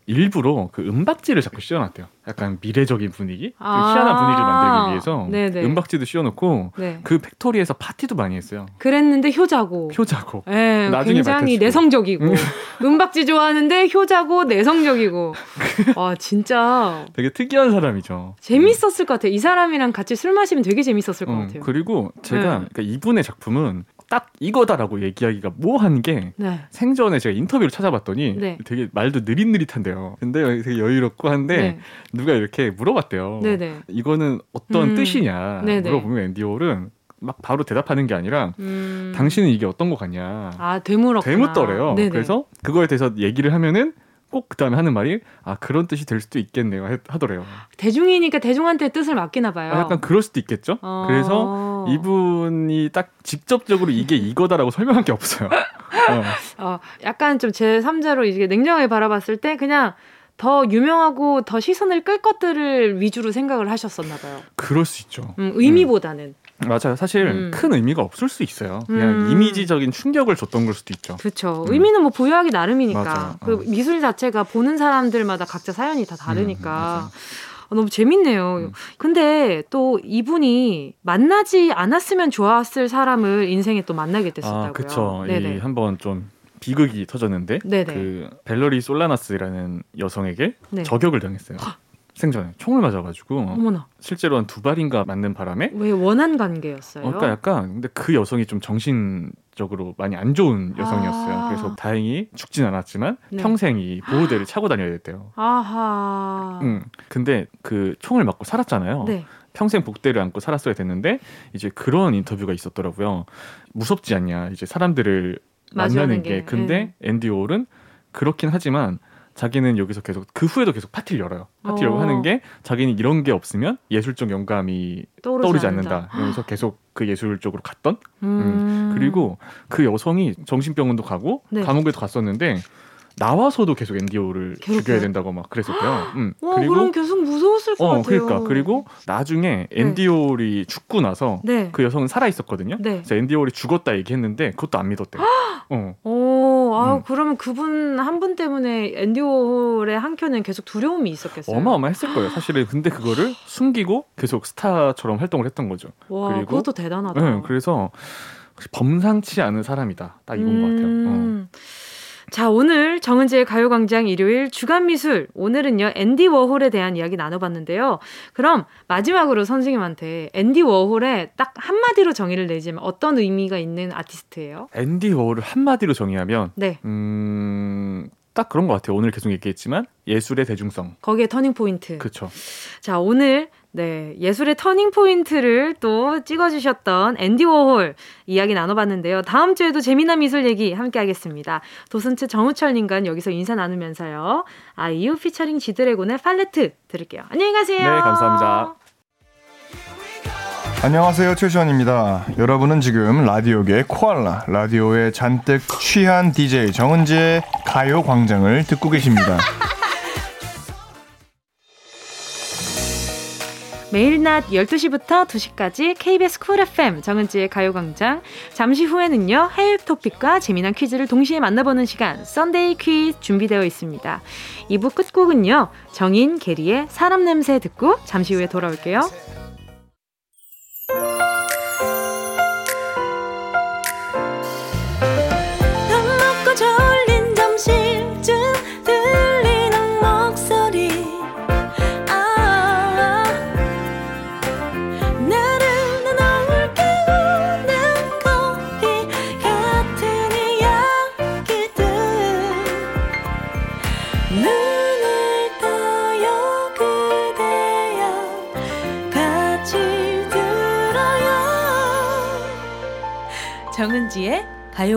일부러 그 은박지를 자꾸 씌워놨대요. 약간 미래적인 분위기, 아~ 희한한 분위기를 만들기 위해서 네네. 은박지도 씌워놓고 네. 그 factory에서 파티도 많이 했어요. 그랬는데 효자고. 효자고. 네, 나중에 굉장히 밝혀지고. 내성적이고. 음. 은박지 좋아하는데 효자고 내성적이고. 와 진짜. 되게 특이한 사람이죠. 재밌었을 것 같아요. 이 사람이랑 같이 술 마시면 되게 재밌었을 것 음, 같아요. 그리고 제가 네. 그러니까 이분의 작품은 딱 이거다라고 얘기하기가 뭐한 게 네. 생전에 제가 인터뷰를 찾아봤더니 네. 되게 말도 느릿느릿한데요. 근데 되게 여유롭고 한데 네. 누가 이렇게 물어봤대요. 네네. 이거는 어떤 음. 뜻이냐 네네. 물어보면 앤디올은 막 바로 대답하는 게 아니라 음. 당신은 이게 어떤 것 같냐. 아 되물었구나. 되묻더래요. 그래서 그거에 대해서 얘기를 하면은 꼭 그다음에 하는 말이 아 그런 뜻이 될 수도 있겠네요 하더래요. 대중이니까 대중한테 뜻을 맡기나 봐요. 아, 약간 그럴 수도 있겠죠. 어... 그래서 이분이 딱 직접적으로 이게 이거다라고 설명한 게 없어요. 어. 어, 약간 좀 제 3자로 이게 냉정하게 바라봤을 때 그냥 더 유명하고 더 시선을 끌 것들을 위주로 생각을 하셨었나 봐요. 그럴 수 있죠. 음, 의미보다는. 음. 맞아요. 사실 음. 큰 의미가 없을 수 있어요. 그냥 음. 이미지적인 충격을 줬던 걸 수도 있죠. 그렇죠. 음. 의미는 뭐 부여하기 나름이니까. 그 어. 미술 자체가 보는 사람들마다 각자 사연이 다 다르니까. 어, 너무 재밌네요. 음. 근데 또 이분이 만나지 않았으면 좋았을 사람을 인생에 또 만나게 됐었다고요. 아, 그렇죠. 한번 좀 비극이 터졌는데 네네. 그 벨러리 솔라나스라는 여성에게 네. 저격을 당했어요. 생전에 총을 맞아가지고 어머나. 실제로 한 두 발인가 맞는 바람에 왜 원한 관계였어요? 어, 그러니까 약간 근데 그 여성이 좀 정신적으로 많이 안 좋은 여성이었어요. 아. 그래서 다행히 죽진 않았지만 네. 평생 이 보호대를 차고 다녀야 됐대요. 아하. 응. 근데 그 총을 맞고 살았잖아요. 네. 평생 복대를 안고 살았어야 됐는데 이제 그런 인터뷰가 있었더라고요. 무섭지 않냐? 이제 사람들을 만나는 게. 게. 근데 네. 앤디 올은 그렇긴 하지만 자기는 여기서 계속 그 후에도 계속 파티를 열어요. 파티 를 어. 하는 게 자기는 이런 게 없으면 예술적 영감이 떠오르지, 떠오르지 않는다. 그러면서 계속 그 예술 쪽으로 갔던. 음. 음. 그리고 그 여성이 정신병원도 가고 네. 감옥에도 갔었는데 나와서도 계속 앤디오를 죽여야 된다고 막 그랬었대요. 음. 와, 그리고 그럼 계속 무서웠을 것 어, 같아요. 그러니까 그리고 나중에 앤디올이 네. 죽고 나서 네. 그 여성은 살아 있었거든요. 네. 그래서 앤디올이 죽었다 얘기했는데 그것도 안 믿었대요. 어. 오, 아 음. 그러면 그분 한 분 때문에 앤디올의 한켠은 계속 두려움이 있었겠어요. 어마어마했을 거예요. 사실은 근데 그거를 숨기고 계속 스타처럼 활동을 했던 거죠. 와, 그리고 그것도 대단하다. 네, 그래서 범상치 않은 사람이다. 딱 이건 음. 것 같아요. 어. 음. 자, 오늘 정은지의 가요광장 일요일 주간 미술. 오늘은요, 앤디 워홀에 대한 이야기 나눠봤는데요. 그럼 마지막으로 선생님한테 앤디 워홀에 딱 한마디로 정의를 내리자면 어떤 의미가 있는 아티스트예요? 앤디 워홀을 한마디로 정의하면, 네. 음, 딱 그런 것 같아요. 오늘 계속 얘기했지만 예술의 대중성. 거기에 터닝 포인트. 그렇죠. 자 오늘 네 예술의 터닝 포인트를 또 찍어주셨던 앤디 워홀 이야기 나눠봤는데요. 다음 주에도 재미난 미술 얘기 함께하겠습니다. 도슨트 정우철님과 여기서 인사 나누면서요. 아이유 피처링 지드래곤의 팔레트 들을게요. 안녕히 가세요. 네 감사합니다. 안녕하세요 최시원입니다. 여러분은 지금 라디오계 코알라 라디오에 잔뜩 취한 DJ 정은지의 가요광장을 듣고 계십니다. 매일 낮 12시부터 2시까지 KBS 쿨 FM 정은지의 가요광장. 잠시 후에는요 해외 토픽과 재미난 퀴즈를 동시에 만나보는 시간 썬데이 퀴즈 준비되어 있습니다. 2부 끝곡은요 정인 게리의 사람 냄새 듣고 잠시 후에 돌아올게요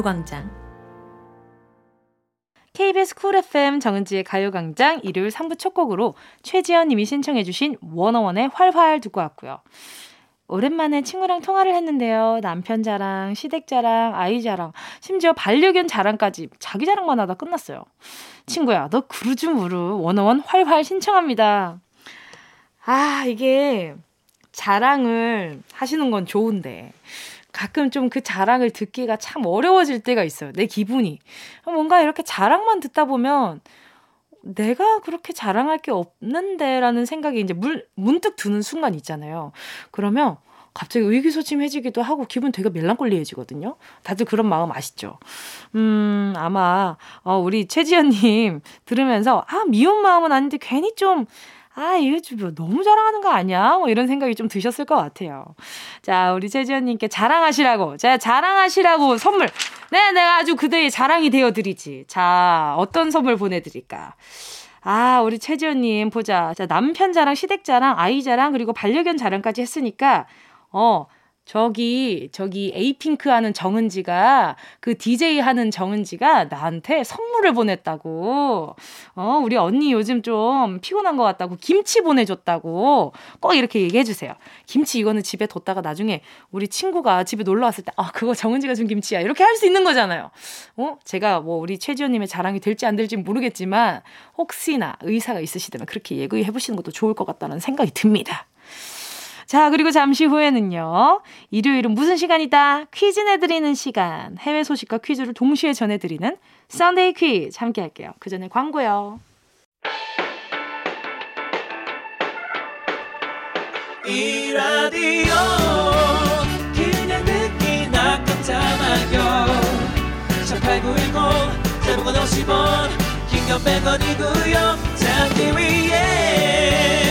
가요광장. KBS 쿨 FM 정은지의 가요광장 일요일 3부 첫 곡으로 최지연 님이 신청해주신 워너원의 활활 듣고 왔고요. 오랜만에 친구랑 통화를 했는데요. 남편 자랑, 시댁 자랑, 아이 자랑, 심지어 반려견 자랑까지 자기 자랑만 하다 끝났어요. 친구야, 너 그루즈 무르 워너원 활활 신청합니다. 아, 이게 자랑을 하시는 건 좋은데 가끔 좀 그 자랑을 듣기가 참 어려워질 때가 있어요. 내 기분이. 뭔가 이렇게 자랑만 듣다 보면 내가 그렇게 자랑할 게 없는데라는 생각이 이제 물, 문득 드는 순간 있잖아요. 그러면 갑자기 의기소침해지기도 하고 기분 되게 멜랑꼴리해지거든요. 다들 그런 마음 아시죠? 음, 아마, 어, 우리 최지연님 들으면서, 아, 미운 마음은 아닌데 괜히 좀, 아, 좀뭐 너무 자랑하는 거 아니야? 뭐 이런 생각이 좀 드셨을 것 같아요. 자, 우리 최지연님께 자랑하시라고. 자, 자랑하시라고 선물. 네, 내가 아주 그대의 자랑이 되어드리지. 자, 어떤 선물 보내드릴까? 아, 우리 최지연님 보자. 자, 남편 자랑, 시댁 자랑, 아이 자랑, 그리고 반려견 자랑까지 했으니까, 어, 저기 저기 에이핑크 하는 정은지가 그 DJ 하는 정은지가 나한테 선물을 보냈다고. 어, 우리 언니 요즘 좀 피곤한 것 같다고 김치 보내줬다고 꼭 이렇게 얘기해 주세요. 김치 이거는 집에 뒀다가 나중에 우리 친구가 집에 놀러 왔을 때 아, 그거 정은지가 준 김치야. 이렇게 할 수 있는 거잖아요. 어, 제가 뭐 우리 최지현님의 자랑이 될지 안 될지 모르겠지만 혹시나 의사가 있으시다면 그렇게 얘기해 보시는 것도 좋을 것 같다는 생각이 듭니다. 자, 그리고 잠시 후에는요. 일요일은 무슨 시간이다? 퀴즈 내드리는 시간. 해외 소식과 퀴즈를 동시에 전해드리는 썬데이 퀴즈 함께 할게요. 그 전에 광고요. 이 라디오 그냥 듣기나 깜짝마요 18910 대목원 50원 긴건 100원이고요 잠기 위에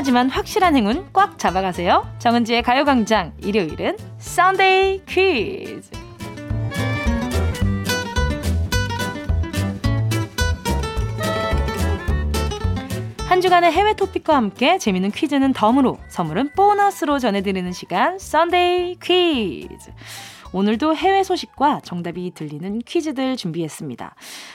하지만 확실한 행운 꽉 잡아가세요. 정은지의 가요광장 일요일은 썬데이 퀴즈. 한 주간의 해외 토픽과 함께 재밌는 퀴즈는 덤으로 선물은 보너스로 전해드리는 시간 썬데이 퀴즈. 오늘도 해외 소식과 정답이 들리는 퀴즈들 준비했습니다.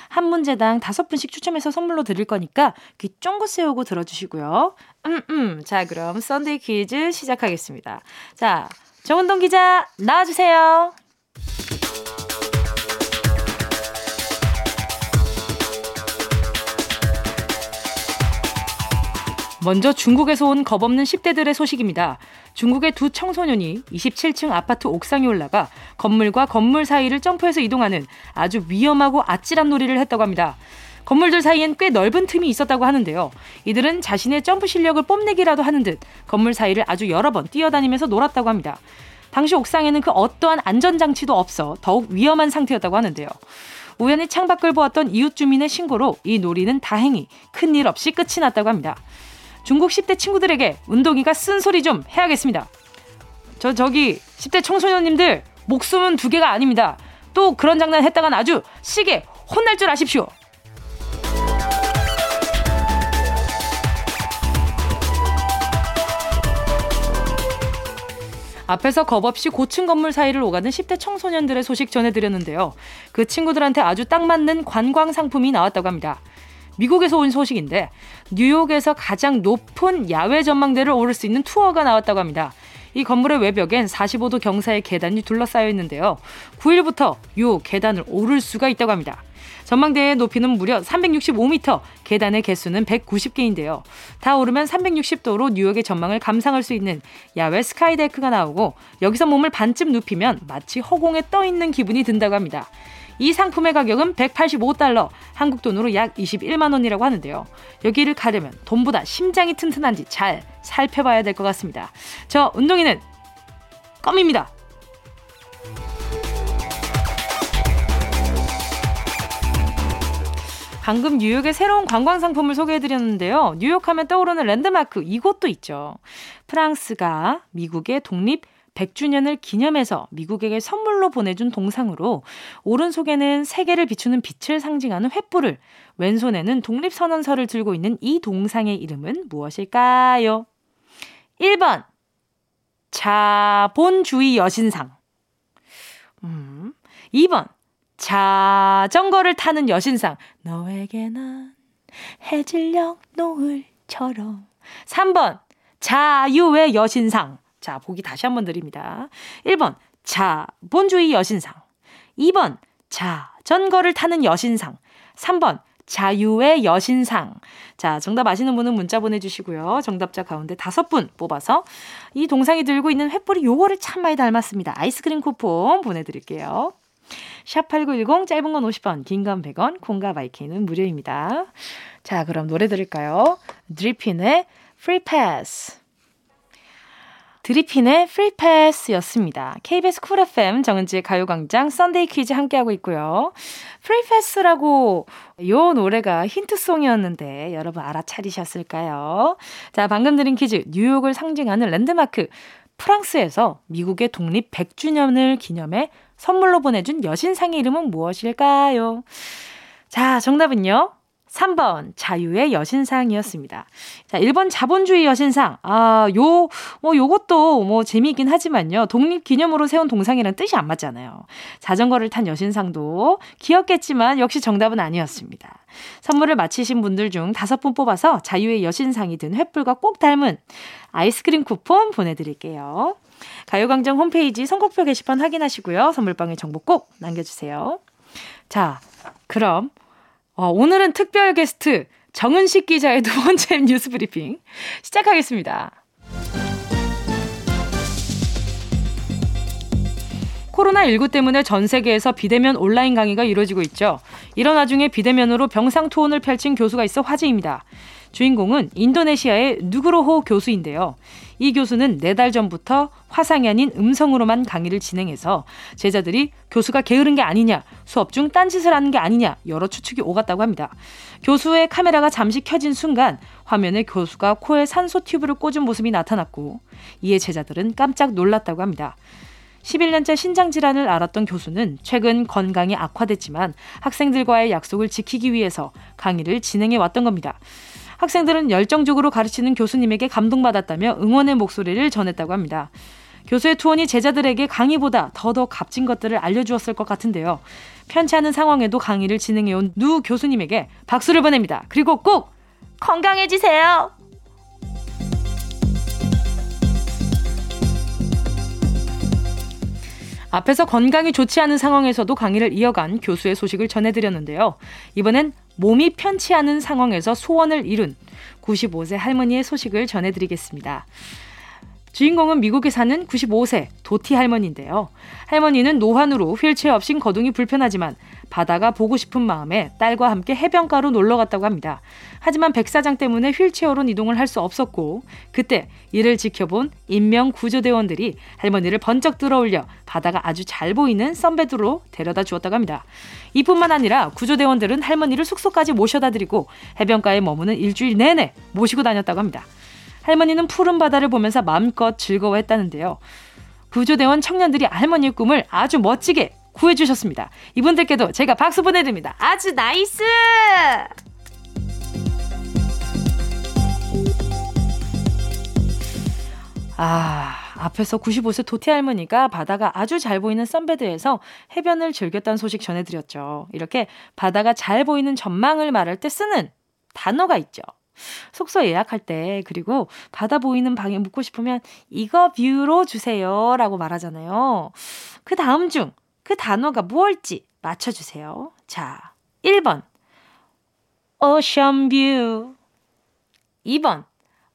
한 문제당 다섯 분씩 추첨해서 선물로 드릴 거니까 귀 쫑긋 세우고 들어주시고요. 음, 음. 자, 그럼 썬데이 퀴즈 시작하겠습니다. 자, 정은동 기자 나와주세요. 먼저 중국에서 온 겁없는 10대들의 소식입니다. 중국의 두 청소년이 27층 아파트 옥상에 올라가 건물과 건물 사이를 점프해서 이동하는 아주 위험하고 아찔한 놀이를 했다고 합니다. 건물들 사이엔 꽤 넓은 틈이 있었다고 하는데요. 이들은 자신의 점프 실력을 뽐내기라도 하는 듯 건물 사이를 아주 여러 번 뛰어다니면서 놀았다고 합니다. 당시 옥상에는 그 어떠한 안전장치도 없어 더욱 위험한 상태였다고 하는데요. 우연히 창밖을 보았던 이웃 주민의 신고로 이 놀이는 다행히 큰일 없이 끝이 났다고 합니다. 중국 10대 친구들에게 운동이가 쓴소리 좀 해야겠습니다. 저 저기 10대 청소년님들 목숨은 두 개가 아닙니다. 또 그런 장난 했다간 아주 시게 혼날 줄 아십시오. 앞에서 겁 없이 고층 건물 사이를 오가는 10대 청소년들의 소식 전해드렸는데요. 그 친구들한테 아주 딱 맞는 관광 상품이 나왔다고 합니다. 미국에서 온 소식인데 뉴욕에서 가장 높은 야외 전망대를 오를 수 있는 투어가 나왔다고 합니다. 이 건물의 외벽엔 45도 경사의 계단이 둘러싸여 있는데요. 9일부터 요 계단을 오를 수가 있다고 합니다. 전망대의 높이는 무려 365m, 계단의 개수는 190개인데요. 다 오르면 360도로 뉴욕의 전망을 감상할 수 있는 야외 스카이데크가 나오고 여기서 몸을 반쯤 눕히면 마치 허공에 떠 있는 기분이 든다고 합니다. 이 상품의 가격은 185달러, 한국 돈으로 약 21만 원이라고 하는데요. 여기를 가려면 돈보다 심장이 튼튼한지 잘 살펴봐야 될 것 같습니다. 저 운동이는 껌입니다. 방금 뉴욕의 새로운 관광 상품을 소개해드렸는데요. 뉴욕 하면 떠오르는 랜드마크 이곳도 있죠. 프랑스가 미국의 독립 100주년을 기념해서 미국에게 선물로 보내준 동상으로 오른손에는 세계를 비추는 빛을 상징하는 횃불을 왼손에는 독립선언서를 들고 있는 이 동상의 이름은 무엇일까요? 1번 자본주의 여신상 음, 2번 자전거를 타는 여신상 너에게 난 해질녘 노을 처럼. 3번, 자유의 여신상. 자, 보기 다시 한번 드립니다. 1번, 자 본주의 여신상. 2번, 자 전거를 타는 여신상. 3번, 자유의 여신상. 자, 정답 아시는 분은 문자 보내주시고요. 정답자 가운데 다섯 분 뽑아서 이 동상이 들고 있는 횃불이 요거를 참 많이 닮았습니다. 아이스크림 쿠폰 보내드릴게요. 샵8910 짧은 건 50원, 긴 건 100원, 콩과 마이케이는 무료입니다. 자, 그럼 노래 들을까요? 드리핀의 Free Pass. 드리핀의 Pass였습니다. KBS Cool FM 정은지의 가요광장 Sunday 퀴즈 함께하고 있고요. Pass라고 요 노래가 힌트 song이었는데 여러분 알아차리셨을까요? 자, 방금 드린 퀴즈 뉴욕을 상징하는 랜드마크 프랑스에서 미국의 독립 100주년을 기념해 선물로 보내준 여신상의 이름은 무엇일까요? 자, 정답은요. 3번 자유의 여신상이었습니다. 자, 1번 자본주의 여신상. 아, 요, 뭐 요것도 뭐 재미있긴 하지만요. 독립 기념으로 세운 동상이랑 뜻이 안 맞잖아요. 자전거를 탄 여신상도 귀엽겠지만 역시 정답은 아니었습니다. 선물을 마치신 분들 중 다섯 분 뽑아서 자유의 여신상이 든 횃불과 꼭 닮은 아이스크림 쿠폰 보내 드릴게요. 가요광장 홈페이지 선곡표 게시판 확인하시고요. 선물방에 정보 꼭 남겨 주세요. 자, 그럼 어, 오늘은 특별 게스트 정은식 기자의 두 번째 뉴스 브리핑 시작하겠습니다. 코로나19 때문에 전 세계에서 비대면 온라인 강의가 이루어지고 있죠. 이런 와중에 비대면으로 병상 투혼을 펼친 교수가 있어 화제입니다. 주인공은 인도네시아의 누그로호 교수인데요. 이 교수는 네 달 전부터 화상이 아닌 음성으로만 강의를 진행해서 제자들이 교수가 게으른 게 아니냐, 수업 중 딴짓을 하는 게 아니냐 여러 추측이 오갔다고 합니다. 교수의 카메라가 잠시 켜진 순간 화면에 교수가 코에 산소 튜브를 꽂은 모습이 나타났고 이에 제자들은 깜짝 놀랐다고 합니다. 11년째 신장 질환을 앓았던 교수는 최근 건강이 악화됐지만 학생들과의 약속을 지키기 위해서 강의를 진행해 왔던 겁니다. 학생들은 열정적으로 가르치는 교수님에게 감동받았다며 응원의 목소리를 전했다고 합니다. 교수의 투혼이 제자들에게 강의보다 더더 값진 것들을 알려주었을 것 같은데요. 편치 않은 상황에도 강의를 진행해온 누 교수님에게 박수를 보냅니다. 그리고 꼭 건강해지세요! 앞에서 건강이 좋지 않은 상황에서도 강의를 이어간 교수의 소식을 전해드렸는데요. 이번엔 몸이 편치 않은 상황에서 소원을 이룬 95세 할머니의 소식을 전해드리겠습니다. 주인공은 미국에 사는 95세 도티 할머니인데요. 할머니는 노환으로 휠체어 없인 거동이 불편하지만 바다가 보고 싶은 마음에 딸과 함께 해변가로 놀러 갔다고 합니다. 하지만 백사장 때문에 휠체어로 이동을 할 수 없었고 그때 이를 지켜본 인명 구조대원들이 할머니를 번쩍 들어올려 바다가 아주 잘 보이는 썬베드로 데려다 주었다고 합니다. 이뿐만 아니라 구조대원들은 할머니를 숙소까지 모셔다 드리고 해변가에 머무는 일주일 내내 모시고 다녔다고 합니다. 할머니는 푸른 바다를 보면서 마음껏 즐거워했다는데요. 구조대원 청년들이 할머니의 꿈을 아주 멋지게 구해주셨습니다. 이분들께도 제가 박수 보내드립니다. 아주 nice! 아, 앞에서 95세 도티 할머니가 바다가 아주 잘 보이는 sunbed에서 해변을 즐겼다는 소식 전해드렸죠. 이렇게 바다가 잘 보이는 전망을 말할 때 쓰는 단어가 있죠. 숙소 예약할 때 그리고 바다 보이는 방에 묵고 싶으면 이거 view로 주세요 라고 말하잖아요. 그 다음 중 그 단어가 무엇일지 맞춰주세요. 자, 1번 ocean view 2번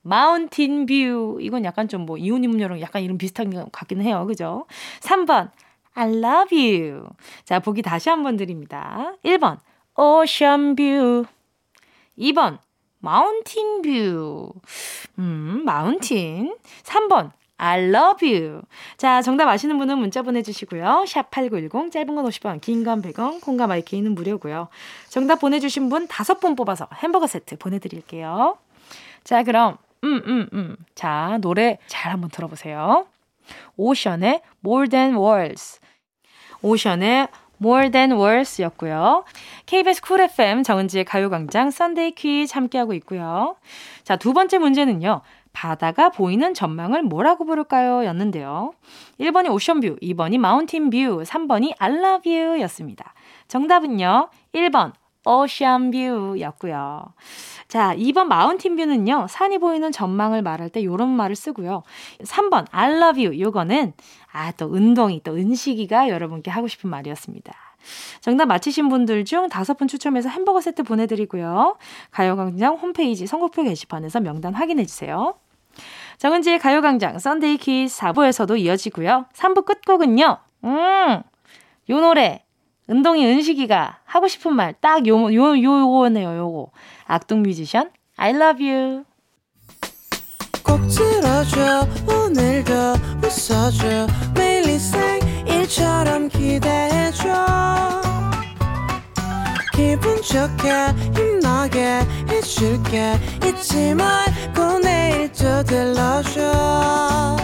mountain view 이건 약간 좀 뭐 이온이 음료랑 약간 이름 비슷한 것 같긴 해요. 그죠? 3번 I love you. 자, 보기 다시 한번 드립니다. 1번 ocean view 2번 mountain view. 음, mountain. 3번. I love you. 자, 정답 아시는 분은 문자 보내주시고요. 샵 8910, 짧은 건 50원, 긴 건 100원, 콩과 마이케이는 무료고요. 정답 보내주신 분 5분 뽑아서 햄버거 세트 보내드릴게요. 자, 그럼, 음, 음, 음. 자, 노래 잘 한번 들어보세요. 오션의 More Than Words. 오션의 More Than Words 였고요. KBS Cool FM 정은지의 가요광장 Sunday 퀴즈 함께하고 있고요. 자, 두 번째 문제는요. 바다가 보이는 전망을 뭐라고 부를까요? 였는데요. 1번이 ocean view, 2번이 mountain view, 3번이 I love you 였습니다. 정답은요. 1번 ocean view 였고요. 자, 2번 mountain view는요, 산이 보이는 전망을 말할 때 요런 말을 쓰고요. 3번 I love you 요거는 아, 또 은동이 또 은식이가 여러분께 하고 싶은 말이었습니다. 정답 맞히신 분들 중 다섯 분 추첨해서 햄버거 세트 보내드리고요. 가요광장 홈페이지 선곡표 게시판에서 명단 확인해주세요. 정은지의 가요광장 Sunday 퀴즈 4부에서도 이어지고요. 3부 끝곡은요. 음, 요 노래 은동이 은식이가 하고 싶은 말딱 요, 요, 요거네요, 요거. 악동 뮤지션, I love you. 꼭 들어줘, 오늘도 웃어줘, 매일 일처럼 기대해줘. 기분 좋게, 힘나게 해줄게, 잊지 말고 내일 또 들러줘.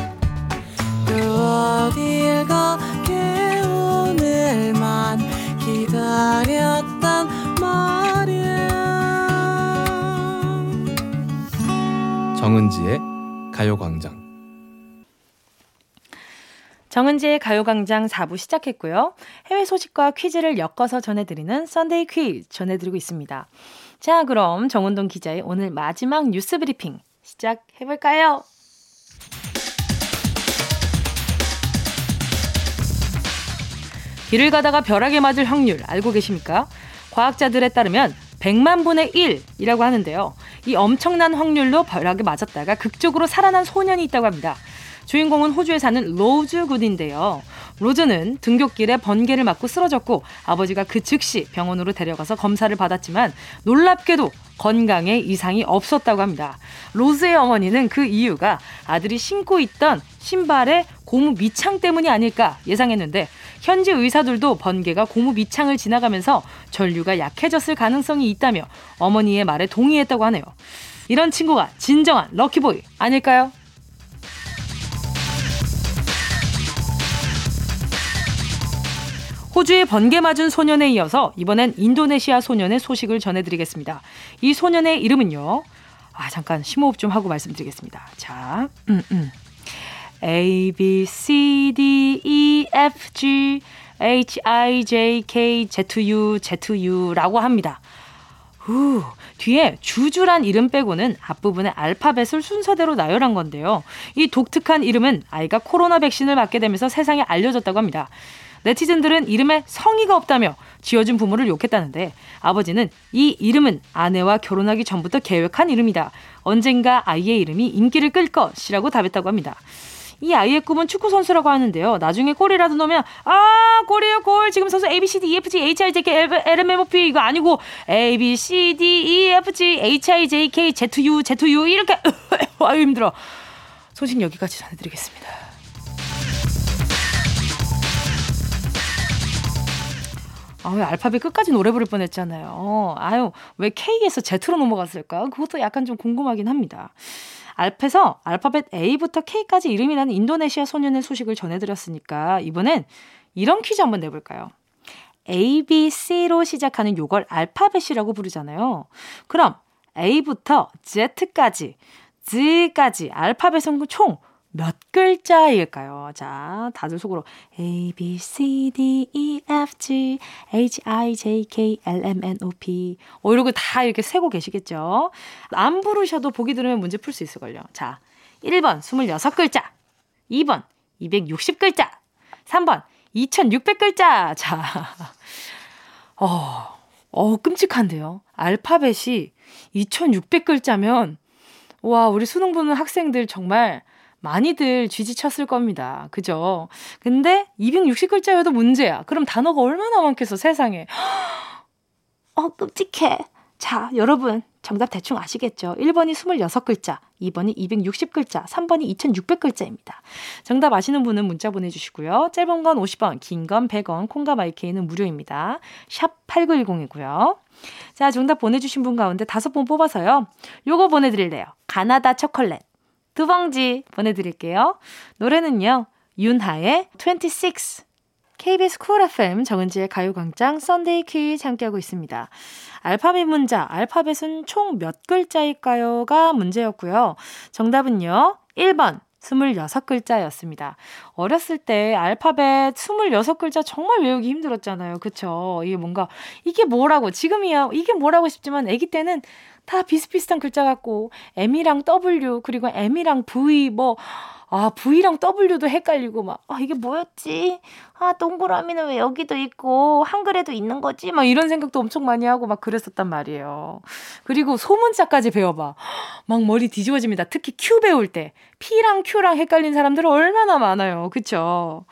또 어딜 가 기다렸단 말이야. 정은지의 가요광장. 정은지의 가요광장 4부 시작했고요. 해외 소식과 퀴즈를 엮어서 전해드리는 Sunday 퀴즈 전해드리고 있습니다. 자, 그럼 정은동 기자의 오늘 마지막 뉴스 브리핑 시작해볼까요? 길을 가다가 벼락에 맞을 확률 알고 계십니까? 과학자들에 따르면 100만 분의 1이라고 하는데요. 이 엄청난 확률로 벼락에 맞았다가 극적으로 살아난 소년이 있다고 합니다. 주인공은 호주에 사는 로즈 굿인데요. 로즈는 등굣길에 번개를 맞고 쓰러졌고 아버지가 그 즉시 병원으로 데려가서 검사를 받았지만 놀랍게도 건강에 이상이 없었다고 합니다. 로즈의 어머니는 그 이유가 아들이 신고 있던 신발의 고무 밑창 때문이 아닐까 예상했는데 현지 의사들도 번개가 고무 밑창을 지나가면서 전류가 약해졌을 가능성이 있다며 어머니의 말에 동의했다고 하네요. 이런 친구가 진정한 럭키보이 아닐까요? 호주의 번개 맞은 소년에 이어서 이번엔 인도네시아 소년의 소식을 전해드리겠습니다. 이 소년의 이름은요. 아 잠깐 심호흡 좀 하고 말씀드리겠습니다. 자, 음, 음. A, B, C, D, E, F, G, H, I, J, K, Z, U, Z, U라고 합니다. 후, 뒤에 주주란 이름 빼고는 앞부분에 알파벳을 순서대로 나열한 건데요. 이 독특한 이름은 아이가 코로나 백신을 맞게 되면서 세상에 알려졌다고 합니다. 네티즌들은 이름에 성의가 없다며 지어준 부모를 욕했다는데 아버지는 이 이름은 아내와 결혼하기 전부터 계획한 이름이다. 언젠가 아이의 이름이 인기를 끌 것이라고 답했다고 합니다. 이 아이의 꿈은 축구 선수라고 하는데요. 나중에 골이라도 넣으면 아 골이에요 골. 지금 선수 A B C D E F G H I J K L M N O P 이거 아니고 A B C D E F G H I J K Z U Z U 이렇게 아유 힘들어. 소식 여기까지 전해드리겠습니다. 아, 왜 알파벳 끝까지 노래 부를 뻔했잖아요. 아유, 왜 K에서 Z로 넘어갔을까? 그것도 약간 좀 궁금하긴 합니다. 알페서 알파벳 A부터 K까지 이름이 나는 인도네시아 소년의 소식을 전해드렸으니까 이번엔 이런 퀴즈 한번 내볼까요? A, B, C로 시작하는 요걸 알파벳이라고 부르잖아요. 그럼 A부터 Z까지, Z까지 알파벳은 총 몇 글자일까요? 자, 다들 속으로 A, B, C, D, E, F, G, H, I, J, K, L, M, N, O, P. 어, 이러고 다 이렇게 세고 계시겠죠? 안 부르셔도 보기 들으면 문제 풀 수 있을 걸요. 자, 1번 26글자, 2번 260글자, 3번 2600글자. 자, 어, 어, 끔찍한데요. 알파벳이 2600글자면, 와, 우리 수능 보는 학생들 정말 많이들 쥐지쳤을 겁니다. 그죠? 근데 260글자여도 문제야. 그럼 단어가 얼마나 많겠어, 세상에. 어, 끔찍해. 자, 여러분. 정답 대충 아시겠죠? 1번이 26글자, 2번이 260글자, 3번이 2600글자입니다. 정답 아시는 분은 문자 보내주시고요. 짧은 건 50원, 긴 건 100원, 콩과 마이케이는 무료입니다. 샵 8910이고요. 자, 정답 보내주신 분 가운데 다섯 분 뽑아서요. 요거 보내드릴래요. 가나다 초콜렛. 두 봉지 보내드릴게요. 노래는요, 윤하의 26. KBS Cool FM 정은지의 가요광장 Sunday 퀴즈 함께하고 있습니다. 알파벳 문자, 알파벳은 총 몇 글자일까요?가 문제였고요. 정답은요, 1번 26글자였습니다. 어렸을 때 알파벳 26글자 정말 외우기 힘들었잖아요. 그쵸? 이게 뭔가, 이게 뭐라고, 지금이야, 이게 뭐라고 싶지만 아기 때는 다 비슷비슷한 글자 같고, M이랑 W, 그리고 M이랑 V, 뭐, 아, V랑 W도 헷갈리고 막, 아, 이게 뭐였지? 아, 동그라미는 왜 여기도 있고, 한글에도 있는 거지? 막 이런 생각도 엄청 많이 하고 막 그랬었단 말이에요. 그리고 소문자까지 배워봐. 막 머리 뒤집어집니다. 특히 Q 배울 때. P랑 Q랑 헷갈린 사람들 얼마나 많아요. 그쵸?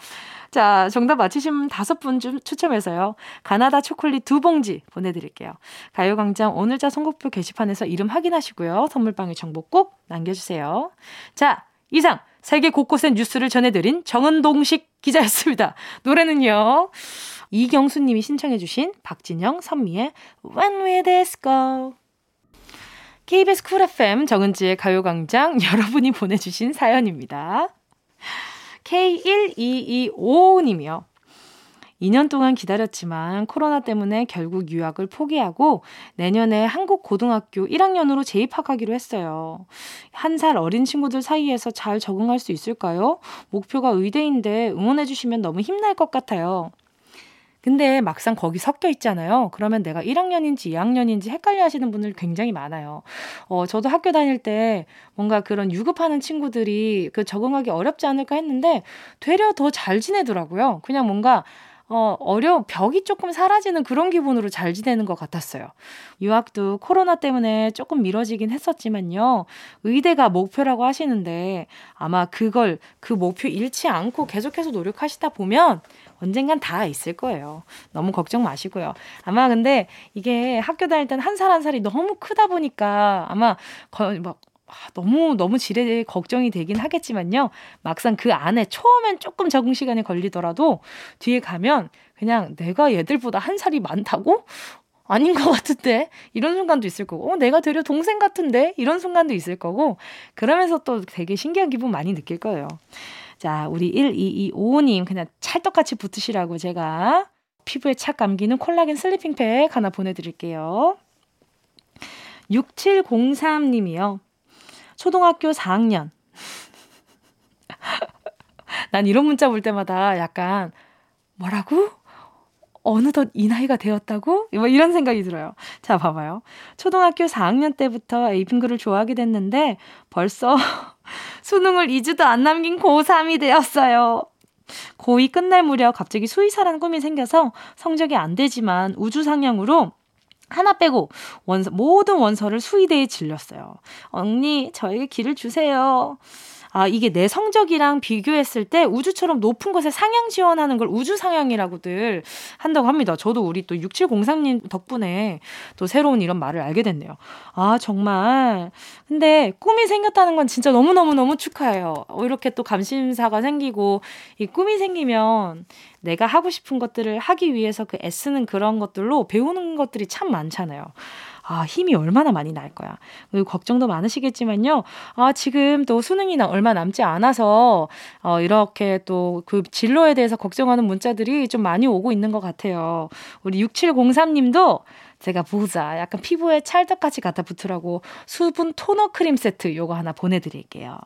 자, 정답 맞히신 다섯 분좀 추첨해서요. 가나다 초콜릿 두 봉지 보내드릴게요. 가요광장 오늘자 선곡표 게시판에서 이름 확인하시고요. 선물방에 정보 꼭 남겨주세요. 자, 이상 세계 곳곳의 뉴스를 전해드린 정은동식 기자였습니다. 노래는요. 이경수님이 신청해주신 박진영, 선미의 When We Disco. KBS Cool FM 정은지의 가요광장 여러분이 보내주신 사연입니다. K12255님이요. 2년 동안 기다렸지만 코로나 때문에 결국 유학을 포기하고 내년에 한국 고등학교 1학년으로 재입학하기로 했어요. 한 살 어린 친구들 사이에서 잘 적응할 수 있을까요? 목표가 의대인데 응원해주시면 너무 힘날 것 같아요. 근데 막상 거기 섞여 있잖아요. 그러면 내가 1학년인지 2학년인지 헷갈려 하시는 분들 굉장히 많아요. 어, 저도 학교 다닐 때 뭔가 그런 유급하는 친구들이 그 적응하기 어렵지 않을까 했는데 되려 더 잘 지내더라고요. 그냥 뭔가 어, 어려, 벽이 조금 사라지는 그런 기분으로 잘 지내는 것 같았어요. 유학도 코로나 때문에 조금 미뤄지긴 했었지만요. 의대가 목표라고 하시는데 아마 그걸, 그 목표 잃지 않고 계속해서 노력하시다 보면 언젠간 다 있을 거예요. 너무 걱정 마시고요. 아마 근데 이게 학교 다닐 때는 한살 한 살이 너무 크다 보니까 아마 거의 막 아, 너무 너무 지레 걱정이 되긴 하겠지만요. 막상 그 안에 처음엔 조금 적응 시간이 걸리더라도 뒤에 가면 그냥 내가 얘들보다 한 살이 많다고? 아닌 것 같은데 이런 순간도 있을 거고 어, 내가 되려 동생 같은데 이런 순간도 있을 거고 그러면서 또 되게 신기한 기분 많이 느낄 거예요. 자, 우리 12255님 그냥 찰떡같이 붙으시라고 제가 피부에 착 감기는 콜라겐 sleeping pack 하나 보내드릴게요. 6703님이요. 초등학교 4학년. 난 이런 문자 볼 때마다 약간 뭐라고? 어느덧 이 나이가 되었다고? 뭐 이런 생각이 들어요. 자, 봐봐요. 초등학교 4학년 때부터 에이핑크를 좋아하게 됐는데 벌써 수능을 2주도 안 남긴 고3이 되었어요. 고2 끝날 무렵 갑자기 수의사라는 꿈이 생겨서 성적이 안 되지만 우주상향으로 하나 빼고 원서, 모든 원서를 수의대에 질렸어요. 언니, 저에게 길을 주세요. 아, 이게 내 성적이랑 비교했을 때 우주처럼 높은 곳에 상향 지원하는 걸 우주 상향이라고들 한다고 합니다. 저도 우리 또 6703님 덕분에 또 새로운 이런 말을 알게 됐네요. 아, 정말. 근데 꿈이 생겼다는 건 진짜 너무너무너무 축하해요. 이렇게 또 감심사가 생기고 이 꿈이 생기면 내가 하고 싶은 것들을 하기 위해서 그 애쓰는 그런 것들로 배우는 것들이 참 많잖아요. 아, 힘이 얼마나 많이 날 거야. 그리고 걱정도 많으시겠지만요. 아, 지금 또 수능이 얼마 남지 않아서, 어, 이렇게 또 그 진로에 대해서 걱정하는 문자들이 좀 많이 오고 있는 것 같아요. 우리 6703님도 제가 보자. 약간 피부에 찰떡같이 갖다 붙으라고 수분 토너 크림 세트 요거 하나 보내드릴게요.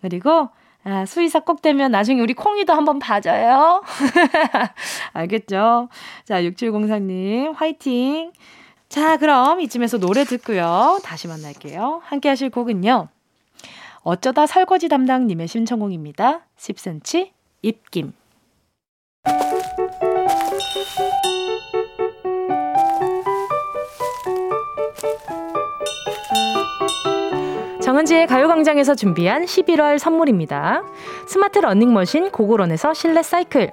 그리고 아, 수의사 꼭 되면 나중에 우리 콩이도 한번 봐줘요. 알겠죠? 자, 6704님, 화이팅! 자, 그럼 이쯤에서 노래 듣고요. 다시 만날게요. 함께 하실 곡은요. 어쩌다 설거지 담당님의 신청곡입니다. 10cm 입김. 정은지의 가요광장에서 준비한 11월 선물입니다. 스마트 러닝머신 고고런에서 실내 사이클,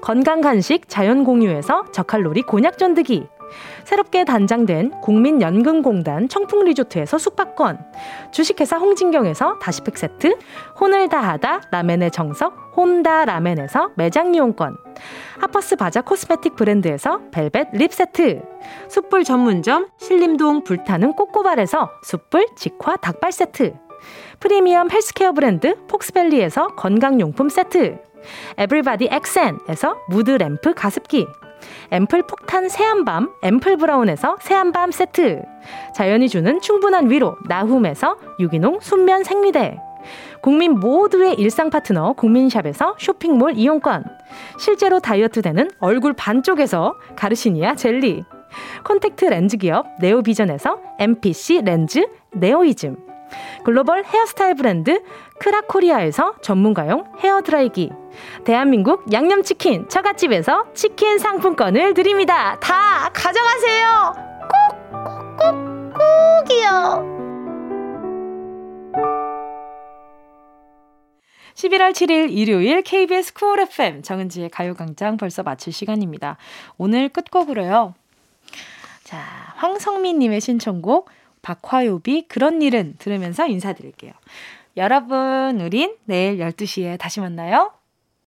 건강 간식 자연 공유에서 저칼로리 곤약 쫀득이, 새롭게 단장된 국민연금공단 청풍리조트에서 숙박권, 주식회사 홍진경에서 다시팩 세트, 혼을 다하다 라멘의 정석 혼다 라멘에서 매장 이용권, 하퍼스 바자 코스메틱 브랜드에서 벨벳 립 세트, 숯불 전문점 신림동 불타는 꼬꼬발에서 숯불 직화 닭발 세트, 프리미엄 헬스케어 브랜드 폭스밸리에서 건강용품 세트, 에브리바디 엑센에서 무드 램프 가습기, 앰플 폭탄 새한밤 앰플 브라운에서 새한밤 세트, 자연이 주는 충분한 위로 나훔에서 유기농 순면 생리대, 국민 모두의 일상 파트너 국민샵에서 쇼핑몰 이용권, 실제로 다이어트 되는 얼굴 반쪽에서 가르시니아 젤리, 콘택트 렌즈 기업 네오비전에서 MPC 렌즈 네오이즘, 글로벌 헤어스타일 브랜드 크라코리아에서 전문가용 헤어드라이기, 대한민국 양념치킨 처갓집에서 치킨 상품권을 드립니다. 다 가져가세요! 꼭, 꼭, 꼭, 꼭이요! 11월 7일 일요일 KBS 쿨 FM 정은지의 가요광장 벌써 마칠 시간입니다. 오늘 끝곡으로요. 자, 황성민님의 신청곡 박화요비 그런 일은 들으면서 인사드릴게요. 여러분, 우린 내일 12시에 다시 만나요.